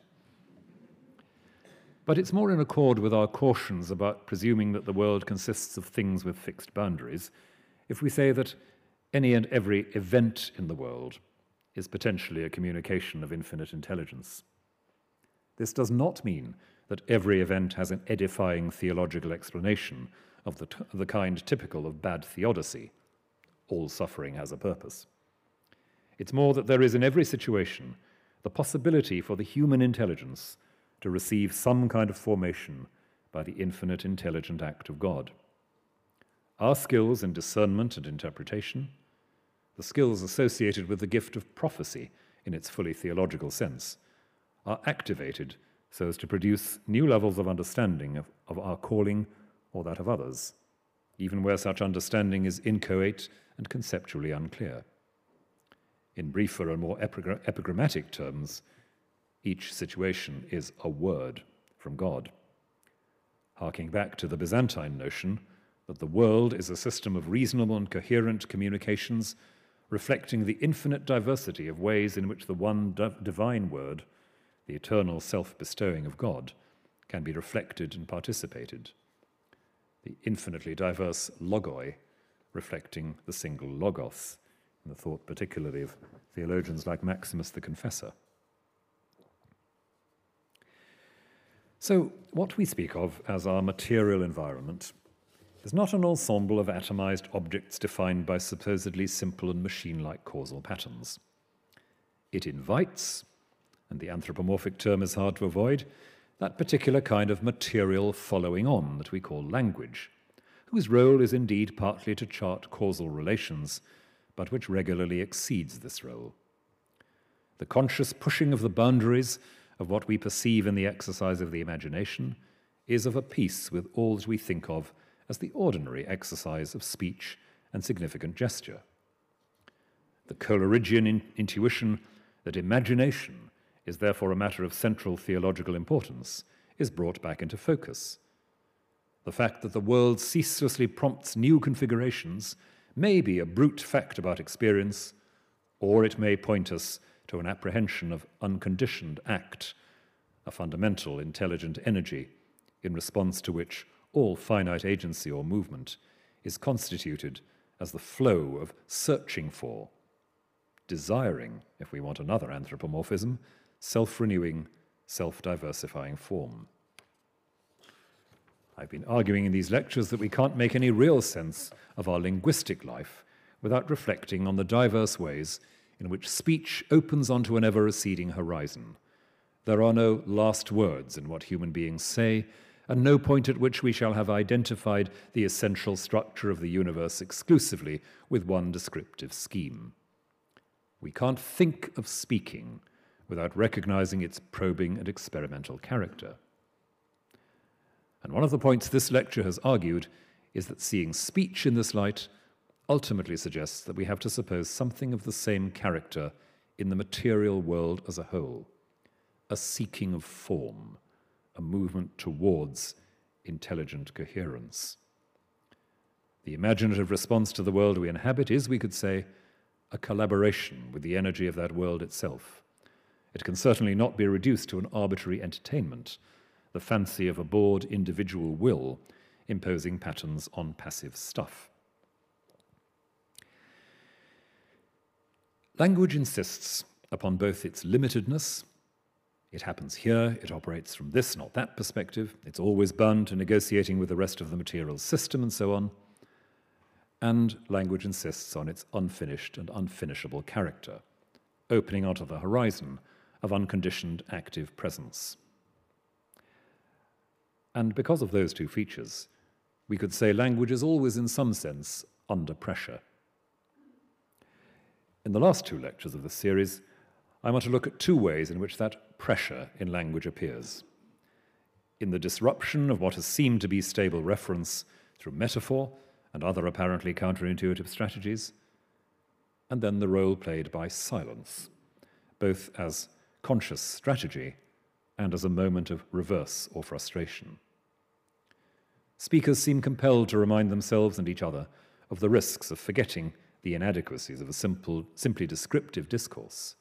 But it's more in accord with our cautions about presuming that the world consists of things with fixed boundaries if we say that any and every event in the world is potentially a communication of infinite intelligence. This does not mean that every event has an edifying theological explanation of the, the kind typical of bad theodicy. All suffering has a purpose. It's more that there is in every situation the possibility for the human intelligence to receive some kind of formation by the infinite intelligent act of God. Our skills in discernment and interpretation, the skills associated with the gift of prophecy in its fully theological sense, are activated so as to produce new levels of understanding of, of our calling or that of others, even where such understanding is inchoate and conceptually unclear. In briefer and more epigrammatic terms, each situation is a word from God. Harking back to the Byzantine notion that the world is a system of reasonable and coherent communications reflecting the infinite diversity of ways in which the one divine word, the eternal self bestowing of God, can be reflected and participated. The infinitely diverse logoi reflecting the single logos, in the thought particularly of theologians like Maximus the Confessor. So, what we speak of as our material environment is not an ensemble of atomized objects defined by supposedly simple and machine like causal patterns. It invites, and the anthropomorphic term is hard to avoid, that particular kind of material following on that we call language, whose role is indeed partly to chart causal relations, but which regularly exceeds this role. The conscious pushing of the boundaries of what we perceive in the exercise of the imagination is of a piece with all that we think of as the ordinary exercise of speech and significant gesture. The Coleridgean in- intuition that imagination is therefore a matter of central theological importance is brought back into focus. The fact that the world ceaselessly prompts new configurations may be a brute fact about experience, or it may point us to an apprehension of unconditioned act, a fundamental intelligent energy in response to which all finite agency or movement is constituted as the flow of searching for, desiring, if we want another anthropomorphism, self renewing, self diversifying form. I've been arguing in these lectures that we can't make any real sense of our linguistic life without reflecting on the diverse ways in which speech opens onto an ever receding horizon. There are no last words in what human beings say, and no point at which we shall have identified the essential structure of the universe exclusively with one descriptive scheme. We can't think of speaking without recognizing its probing and experimental character. And one of the points this lecture has argued is that seeing speech in this light ultimately suggests that we have to suppose something of the same character in the material world as a whole a seeking of form, a movement towards intelligent coherence. The imaginative response to the world we inhabit is, we could say, a collaboration with the energy of that world itself. It can certainly not be reduced to an arbitrary entertainment, the fancy of a bored individual will imposing patterns on passive stuff. Language insists upon both its limitedness, it happens here, it operates from this, not that perspective, it's always bound to negotiating with the rest of the material system, and so on. And language insists on its unfinished and unfinishable character, opening onto the horizon of unconditioned active presence. And because of those two features, we could say language is always, in some sense, under pressure. In the last two lectures of this series, I want to look at two ways in which that pressure in language appears. In the disruption of what has seemed to be stable reference through metaphor and other apparently counterintuitive strategies, and then the role played by silence, both as conscious strategy and as a moment of reverse or frustration. Speakers seem compelled to remind themselves and each other of the risks of forgetting the inadequacies of a simple, simply descriptive discourse.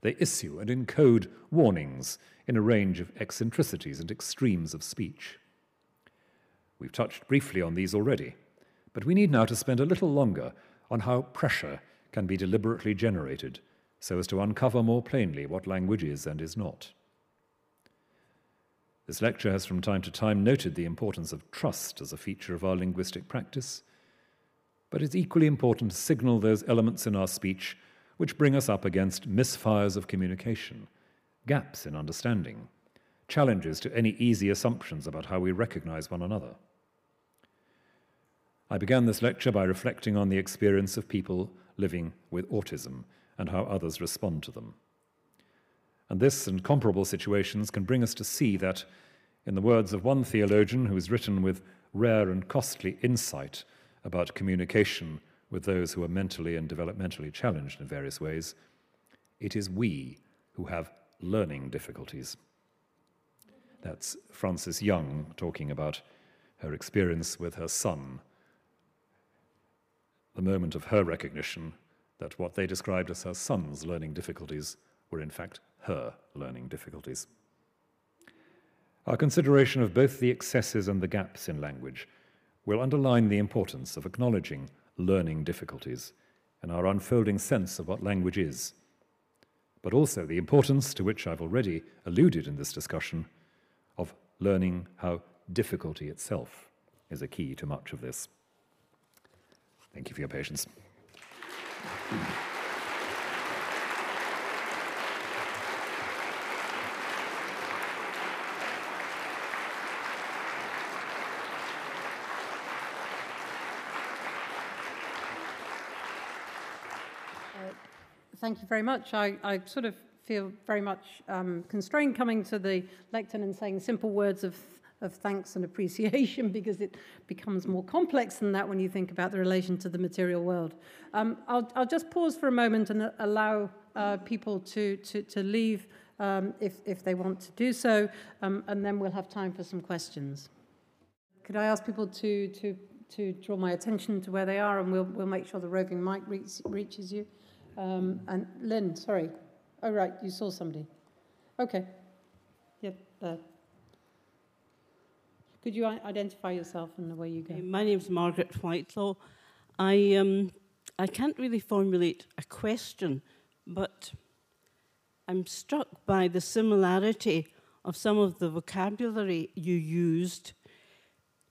They issue and encode warnings in a range of eccentricities and extremes of speech. We've touched briefly on these already, but we need now to spend a little longer on how pressure can be deliberately generated so as to uncover more plainly what language is and is not. This lecture has from time to time noted the importance of trust as a feature of our linguistic practice, but it's equally important to signal those elements in our speech which bring us up against misfires of communication, gaps in understanding, challenges to any easy assumptions about how we recognize one another. I began this lecture by reflecting on the experience of people living with autism and how others respond to them. And this and comparable situations can bring us to see that, in the words of one theologian who has written with rare and costly insight about communication with those who are mentally and developmentally challenged in various ways, it is we who have learning difficulties. That's Frances Young talking about her experience with her son, the moment of her recognition that what they described as her son's learning difficulties were in fact her learning difficulties. Our consideration of both the excesses and the gaps in language will underline the importance of acknowledging learning difficulties and our unfolding sense of what language is, but also the importance to which I've already alluded in this discussion of learning how difficulty itself is a key to much of this. Thank you for your patience. Thank you very much. I, I sort of feel very much um, constrained coming to the lectern and saying simple words of, of thanks and appreciation (laughs) because it becomes more complex than that when you think about the relation to the material world. Um, I'll, I'll just pause for a moment and allow uh, people to, to, to leave um, if, if they want to do so, um, and then we'll have time for some questions. Could I ask people to, to, to draw my attention to where they are, and we'll, we'll make sure the roving mic reach, reaches you? Um, and Lynn, sorry. Oh, right, you saw somebody. Okay. Yep, there. Could you identify yourself and the way you go? My name's Margaret Whitelaw. I, um, I can't really formulate a question, but I'm struck by the similarity of some of the vocabulary you used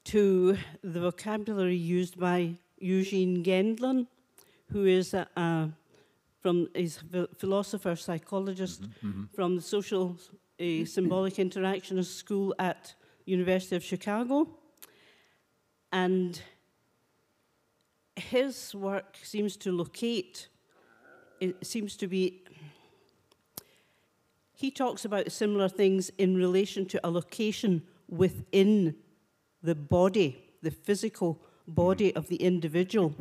to the vocabulary used by Eugene Gendlin, who is a, a from his philosopher, psychologist mm-hmm, mm-hmm. from the Social uh, Symbolic Interactionist School at University of Chicago. And his work seems to locate, it seems to be, he talks about similar things in relation to a location within the body, the physical body of the individual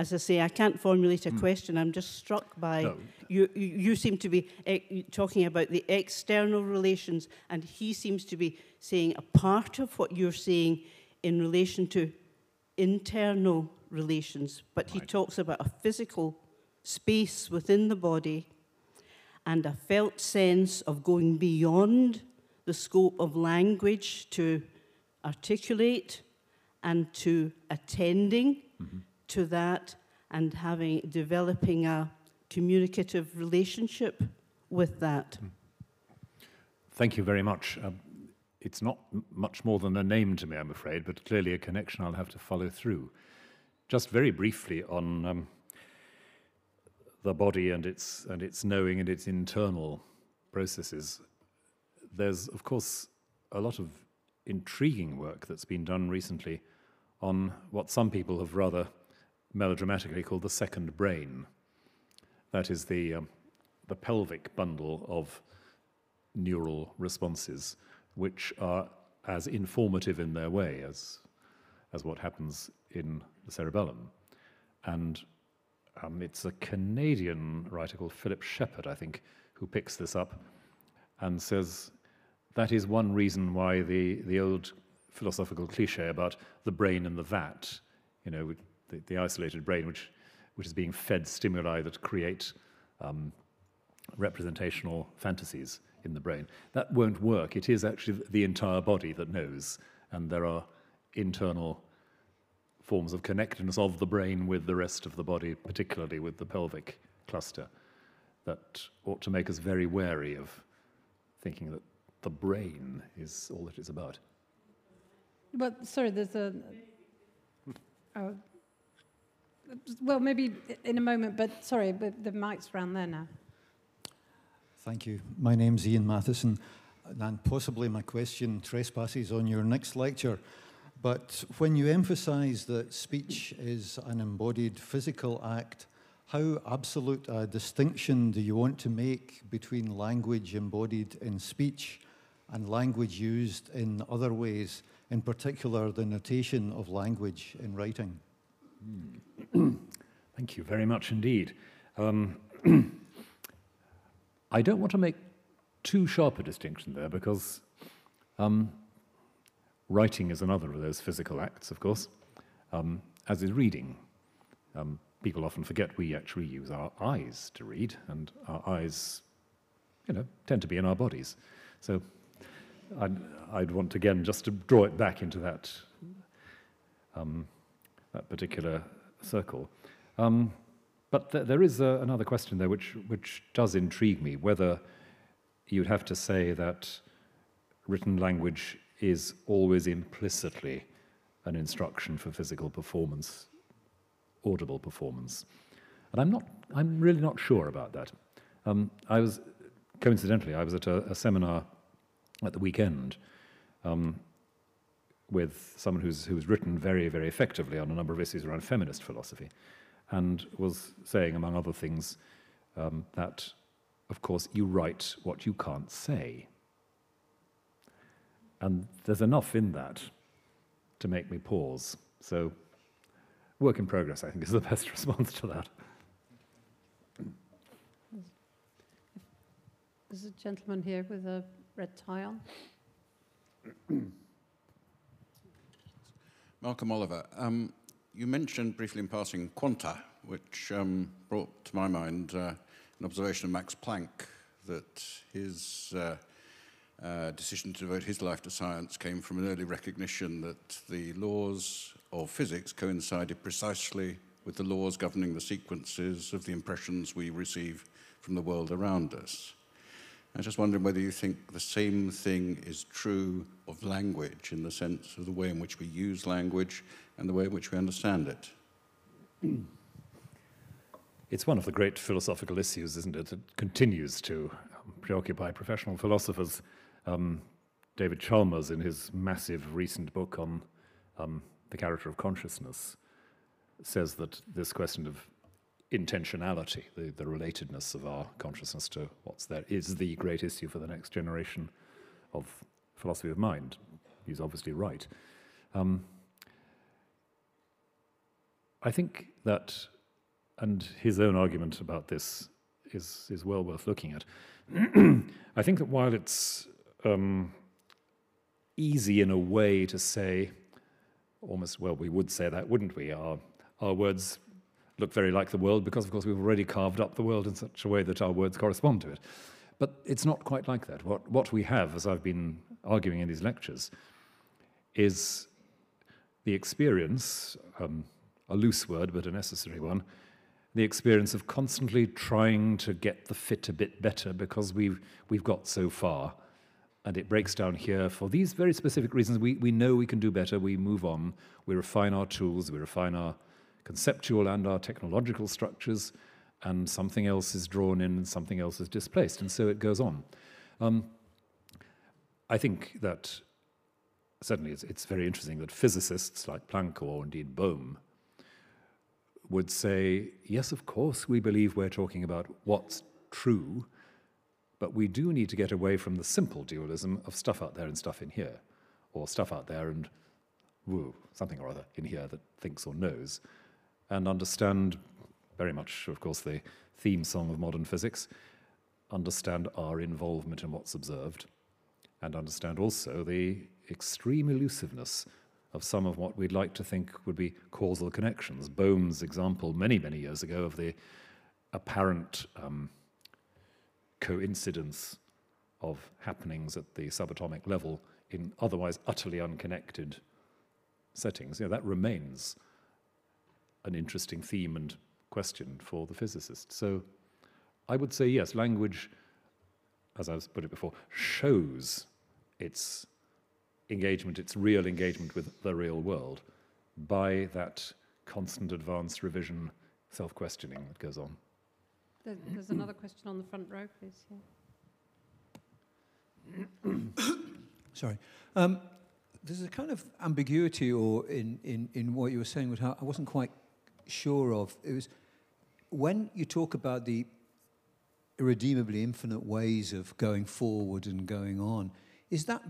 as I say, I can't formulate a mm. question. I'm just struck by no. you, you. You seem to be e talking about the external relations, and he seems to be saying a part of what you're saying in relation to internal relations. But right. he talks about a physical space within the body and a felt sense of going beyond the scope of language to articulate and to attending. Mm -hmm to that and having developing a communicative relationship with that. Hmm. Thank you very much. Um, it's not much more than a name to me, I'm afraid, but clearly a connection I'll have to follow through. Just very briefly on um, the body and its and its knowing and its internal processes. There's of course a lot of intriguing work that's been done recently on what some people have rather melodramatically called the second brain. That is the, um, the pelvic bundle of neural responses, which are as informative in their way as, as what happens in the cerebellum. And um, it's a Canadian writer called Philip Shepherd, I think, who picks this up and says that is one reason why the, the old philosophical cliche about the brain and the vat, you know, the, the isolated brain, which, which is being fed stimuli that create um, representational fantasies in the brain. That won't work. It is actually the entire body that knows, and there are internal forms of connectedness of the brain with the rest of the body, particularly with the pelvic cluster, that ought to make us very wary of thinking that the brain is all that it's about. Well, sorry, there's a. Oh, well, maybe in a moment, but sorry, but the mic's around there now. Thank you. My name's Ian Matheson, and possibly my question trespasses on your next lecture. But when you emphasize that speech is an embodied physical act, how absolute a distinction do you want to make between language embodied in speech and language used in other ways, in particular the notation of language in writing? (clears throat) Thank you very much indeed. Um, (clears throat) I don't want to make too sharp a distinction there because um, writing is another of those physical acts, of course, um, as is reading. Um, people often forget we actually use our eyes to read, and our eyes, you know, tend to be in our bodies. So I'd, I'd want, again, just to draw it back into that, um, that particular circle. Um, but th there is uh, another question there which, which does intrigue me, whether you'd have to say that written language is always implicitly an instruction for physical performance, audible performance. And I'm, not, I'm really not sure about that. Um, I was, coincidentally, I was at a, a seminar at the weekend um, with someone who's, who's written very, very effectively on a number of issues around feminist philosophy and was saying, among other things, um, that, of course, you write what you can't say. And there's enough in that to make me pause. So, work in progress, I think, is the (laughs) best response to that. There's a gentleman here with a red tie on. (clears throat) Malcolm Oliver, um, you mentioned briefly in passing quanta, which um, brought to my mind uh, an observation of Max Planck that his uh, uh, decision to devote his life to science came from an early recognition that the laws of physics coincided precisely with the laws governing the sequences of the impressions we receive from the world around us. I'm just wondering whether you think the same thing is true of language in the sense of the way in which we use language and the way in which we understand it. (clears throat) It's one of the great philosophical issues, isn't it? It continues to preoccupy professional philosophers. Um, David Chalmers, in his massive recent book on um, the character of consciousness, says that this question of intentionality, the, the relatedness of our consciousness to what's there, is the great issue for the next generation of philosophy of mind. He's obviously right. Um, I think that, and his own argument about this is, is well worth looking at. (clears throat) I think that while it's um, easy in a way to say, almost, well, we would say that, wouldn't we? Our, our words look very like the world because, of course, we've already carved up the world in such a way that our words correspond to it. But it's not quite like that. What, what we have, as I've been arguing in these lectures, is the experience, um, a loose word but a necessary one, the experience of constantly trying to get the fit a bit better because we've, we've got so far. And it breaks down here for these very specific reasons. We, we know we can do better, we move on, we refine our tools, we refine our conceptual and our technological structures, and something else is drawn in and something else is displaced, and so it goes on. Um, I think that certainly it's, it's, very interesting that physicists like Planck or indeed Bohm would say, yes, of course, we believe we're talking about what's true, but we do need to get away from the simple dualism of stuff out there and stuff in here, or stuff out there and woo, something or other in here that thinks or knows, and understand very much, of course, the theme song of modern physics, understand our involvement in what's observed, and understand also the extreme elusiveness of some of what we'd like to think would be causal connections. Bohm's example many, many years ago of the apparent um, coincidence of happenings at the subatomic level in otherwise utterly unconnected settings, you know, that remains an interesting theme and question for the physicist. So I would say yes, language, as I've put it before, shows its engagement, its real engagement with the real world by that constant advanced revision, self questioning that goes on. There's another question on the front row, please. Yeah. (coughs) Sorry. Um, there's a kind of ambiguity or in, in, in what you were saying, which I wasn't quite sure of. It was when you talk about the irredeemably infinite ways of going forward and going on, is that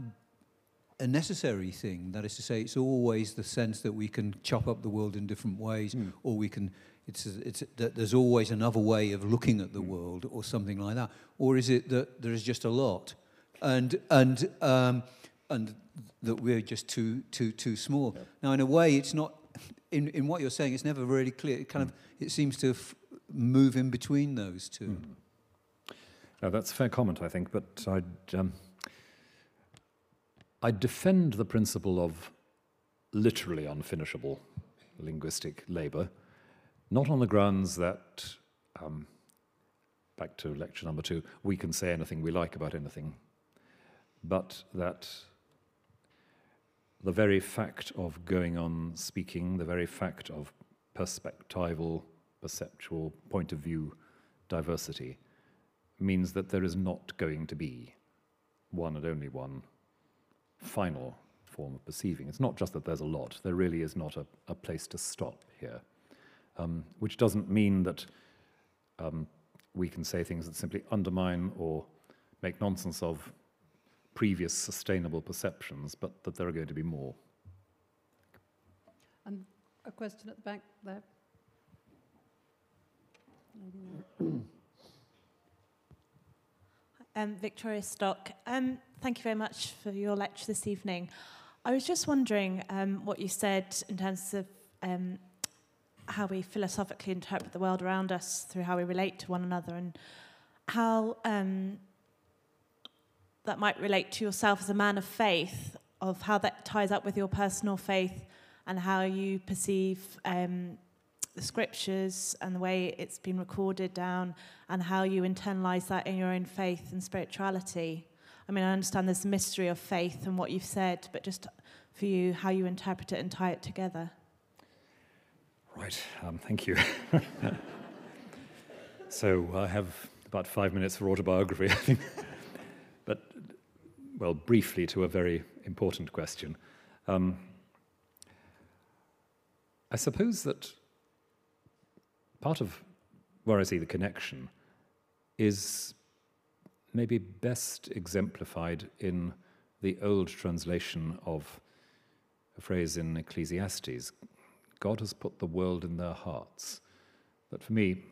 a necessary thing? That is to say, it's always the sense that we can chop up the world in different ways, mm. or we can. It's, it's that there's always another way of looking at the mm. world, or something like that, or is it that there is just a lot, and and um, and that we're just too too too small. Yeah. Now, in a way, it's not. In, in what you're saying, it's never really clear. It kind of it seems to move in between those two. Mm. That's a fair comment, I think, but I'd. Um, I defend the principle of literally unfinishable linguistic labour, not on the grounds that, um, back to lecture number two, we can say anything we like about anything, but that the very fact of going on speaking, the very fact of perspectival, perceptual point of view diversity means that there is not going to be one and only one final form of perceiving. It's not just that there's a lot, there really is not a, a place to stop here, um, which doesn't mean that um, we can say things that simply undermine or make nonsense of previous sustainable perceptions, but that there are going to be more. And a question at the back there. Um, Victoria Stock. Um, thank you very much for your lecture this evening. I was just wondering um, what you said in terms of um, how we philosophically interpret the world around us through how we relate to one another and how um, that might relate to yourself as a man of faith, of how that ties up with your personal faith and how you perceive um, the scriptures and the way it's been recorded down and how you internalize that in your own faith and spirituality. I mean, I understand there's a mystery of faith and what you've said, but just for you, how you interpret it and tie it together. Right, um, thank you. (laughs) so I have about five minutes for autobiography, I think. Well, briefly to a very important question. Um, I suppose that part of where I see the connection is maybe best exemplified in the old translation of a phrase in Ecclesiastes God has put the world in their hearts. But for me,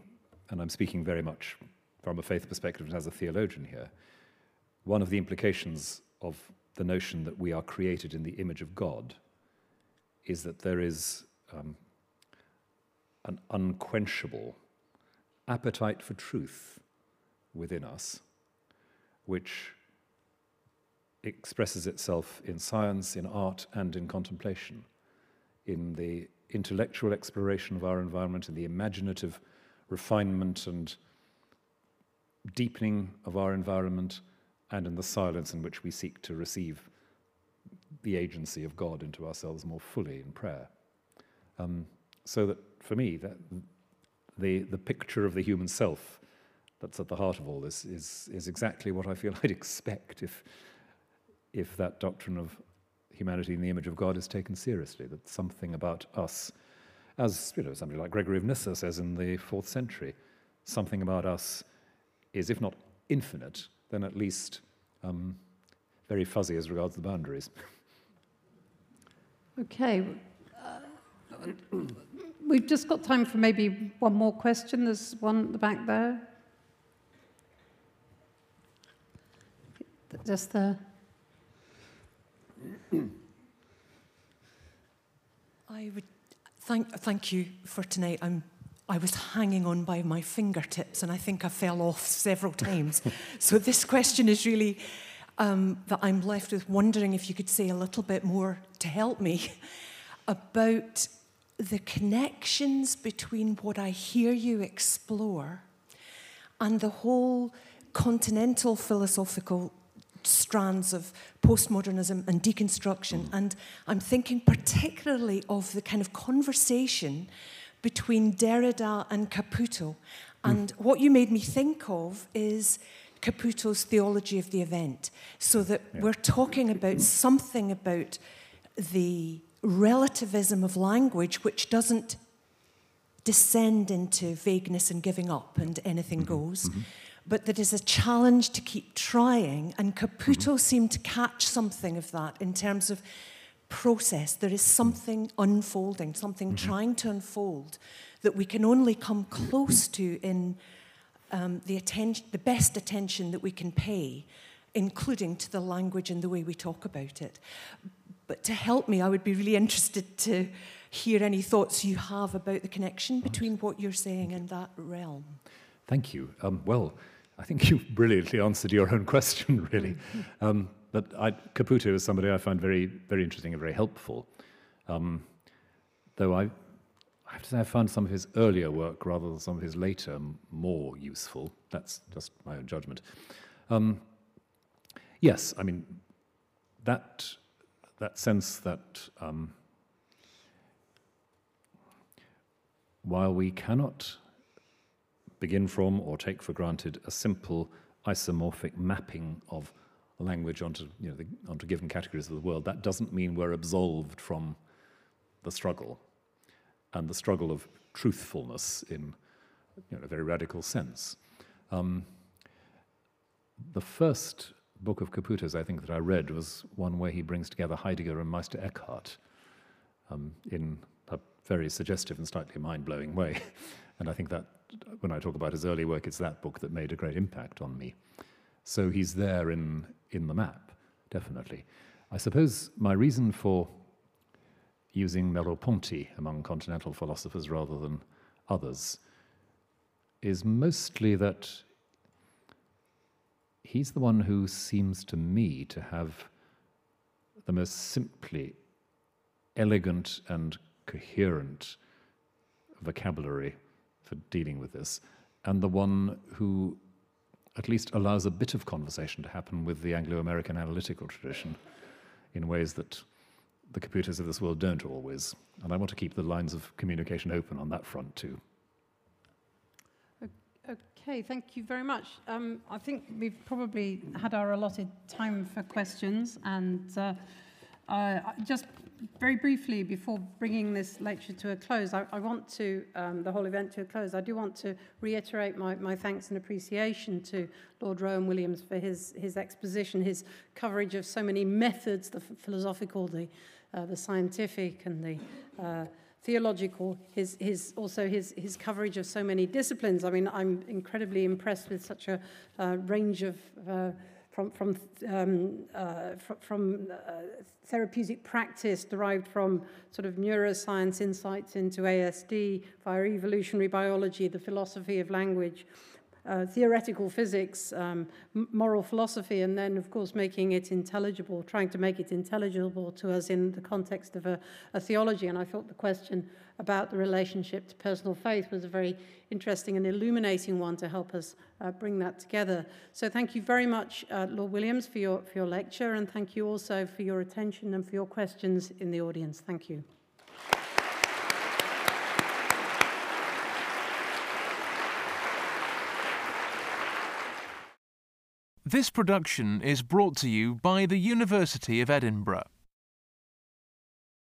and I'm speaking very much from a faith perspective and as a theologian here, one of the implications of the notion that we are created in the image of God is that there is um, an unquenchable appetite for truth within us, which expresses itself in science, in art, and in contemplation, in the intellectual exploration of our environment, in the imaginative refinement and deepening of our environment, and in the silence in which we seek to receive the agency of God into ourselves more fully in prayer. Um, so that for me, that the, the picture of the human self that's at the heart of all this is, is exactly what I feel (laughs) I'd expect if, if that doctrine of humanity in the image of God is taken seriously, that something about us. As you know, somebody like Gregory of Nyssa says in the fourth century, something about us is, if not infinite, then at least um, very fuzzy as regards the boundaries. Okay. Uh, we've just got time for maybe one more question. There's one at the back there. Just there. I would thank, thank you for tonight. I'm, I was hanging on by my fingertips and I think I fell off several times. (laughs) so this question is really um, that I'm left with wondering if you could say a little bit more to help me (laughs) about the connections between what I hear you explore and the whole continental philosophical strands of postmodernism and deconstruction. Mm. And I'm thinking particularly of the kind of conversation between Derrida and Caputo. Mm. And mm. what you made me think of is Caputo's theology of the event. So that yeah. we're talking about something about the relativism of language which doesn't descend into vagueness and giving up and anything mm-hmm. goes. Mm-hmm but that is a challenge to keep trying. And Caputo mm-hmm. seemed to catch something of that in terms of process. There is something unfolding, something mm-hmm. trying to unfold that we can only come close to in um, the, attention, the best attention that we can pay, including to the language and the way we talk about it. But to help me, I would be really interested to hear any thoughts you have about the connection between what you're saying and that realm. Thank you. Um, well, I think (laughs) you brilliantly answered your own question, really. Um, but I, Caputo is somebody I find very, very interesting and very helpful. Um, though I, I have to say I found some of his earlier work rather than some of his later more useful. That's just my own judgment. Um, yes, I mean, that, that sense that um, while we cannot begin from or take for granted a simple isomorphic mapping of language onto, you know, the, onto given categories of the world, that doesn't mean we're absolved from the struggle and the struggle of truthfulness in you know, a very radical sense. Um, the first book of Caputo's, I think, that I read was one where he brings together Heidegger and Meister Eckhart um, in a very suggestive and slightly mind blowing way. (laughs) and I think that when I talk about his early work, it's that book that made a great impact on me. So he's there in, in the map, definitely. I suppose my reason for using Merleau-Ponty among continental philosophers rather than others is mostly that he's the one who seems to me to have the most simply elegant and coherent vocabulary for dealing with this, and the one who at least allows a bit of conversation to happen with the Anglo American analytical tradition in ways that the Caputos of this world don't always. And I want to keep the lines of communication open on that front too. Okay, thank you very much. Um, I think we've probably had our allotted time for questions, and uh, uh, just very briefly, before bringing this lecture to a close, I, I want to, um, the whole event to a close, I do want to reiterate my, my thanks and appreciation to Lord Rowan Williams for his, his exposition, his coverage of so many methods, the philosophical, the, uh, the scientific, and the uh, theological, his, his, also his, his coverage of so many disciplines. I mean, I'm incredibly impressed with such a uh, range of uh, from, from, um, uh, from uh, therapeutic practice derived from sort of neuroscience insights into ASD via evolutionary biology, the philosophy of language, uh, theoretical physics, um, moral philosophy, and then, of course, making it intelligible, trying to make it intelligible to us in the context of a, a theology. And I thought the question about the relationship to personal faith was a very interesting and illuminating one to help us uh, bring that together. So thank you very much, uh, Lord Williams, for your, for your lecture, and thank you also for your attention and for your questions in the audience. Thank you. This production is brought to you by the University of Edinburgh.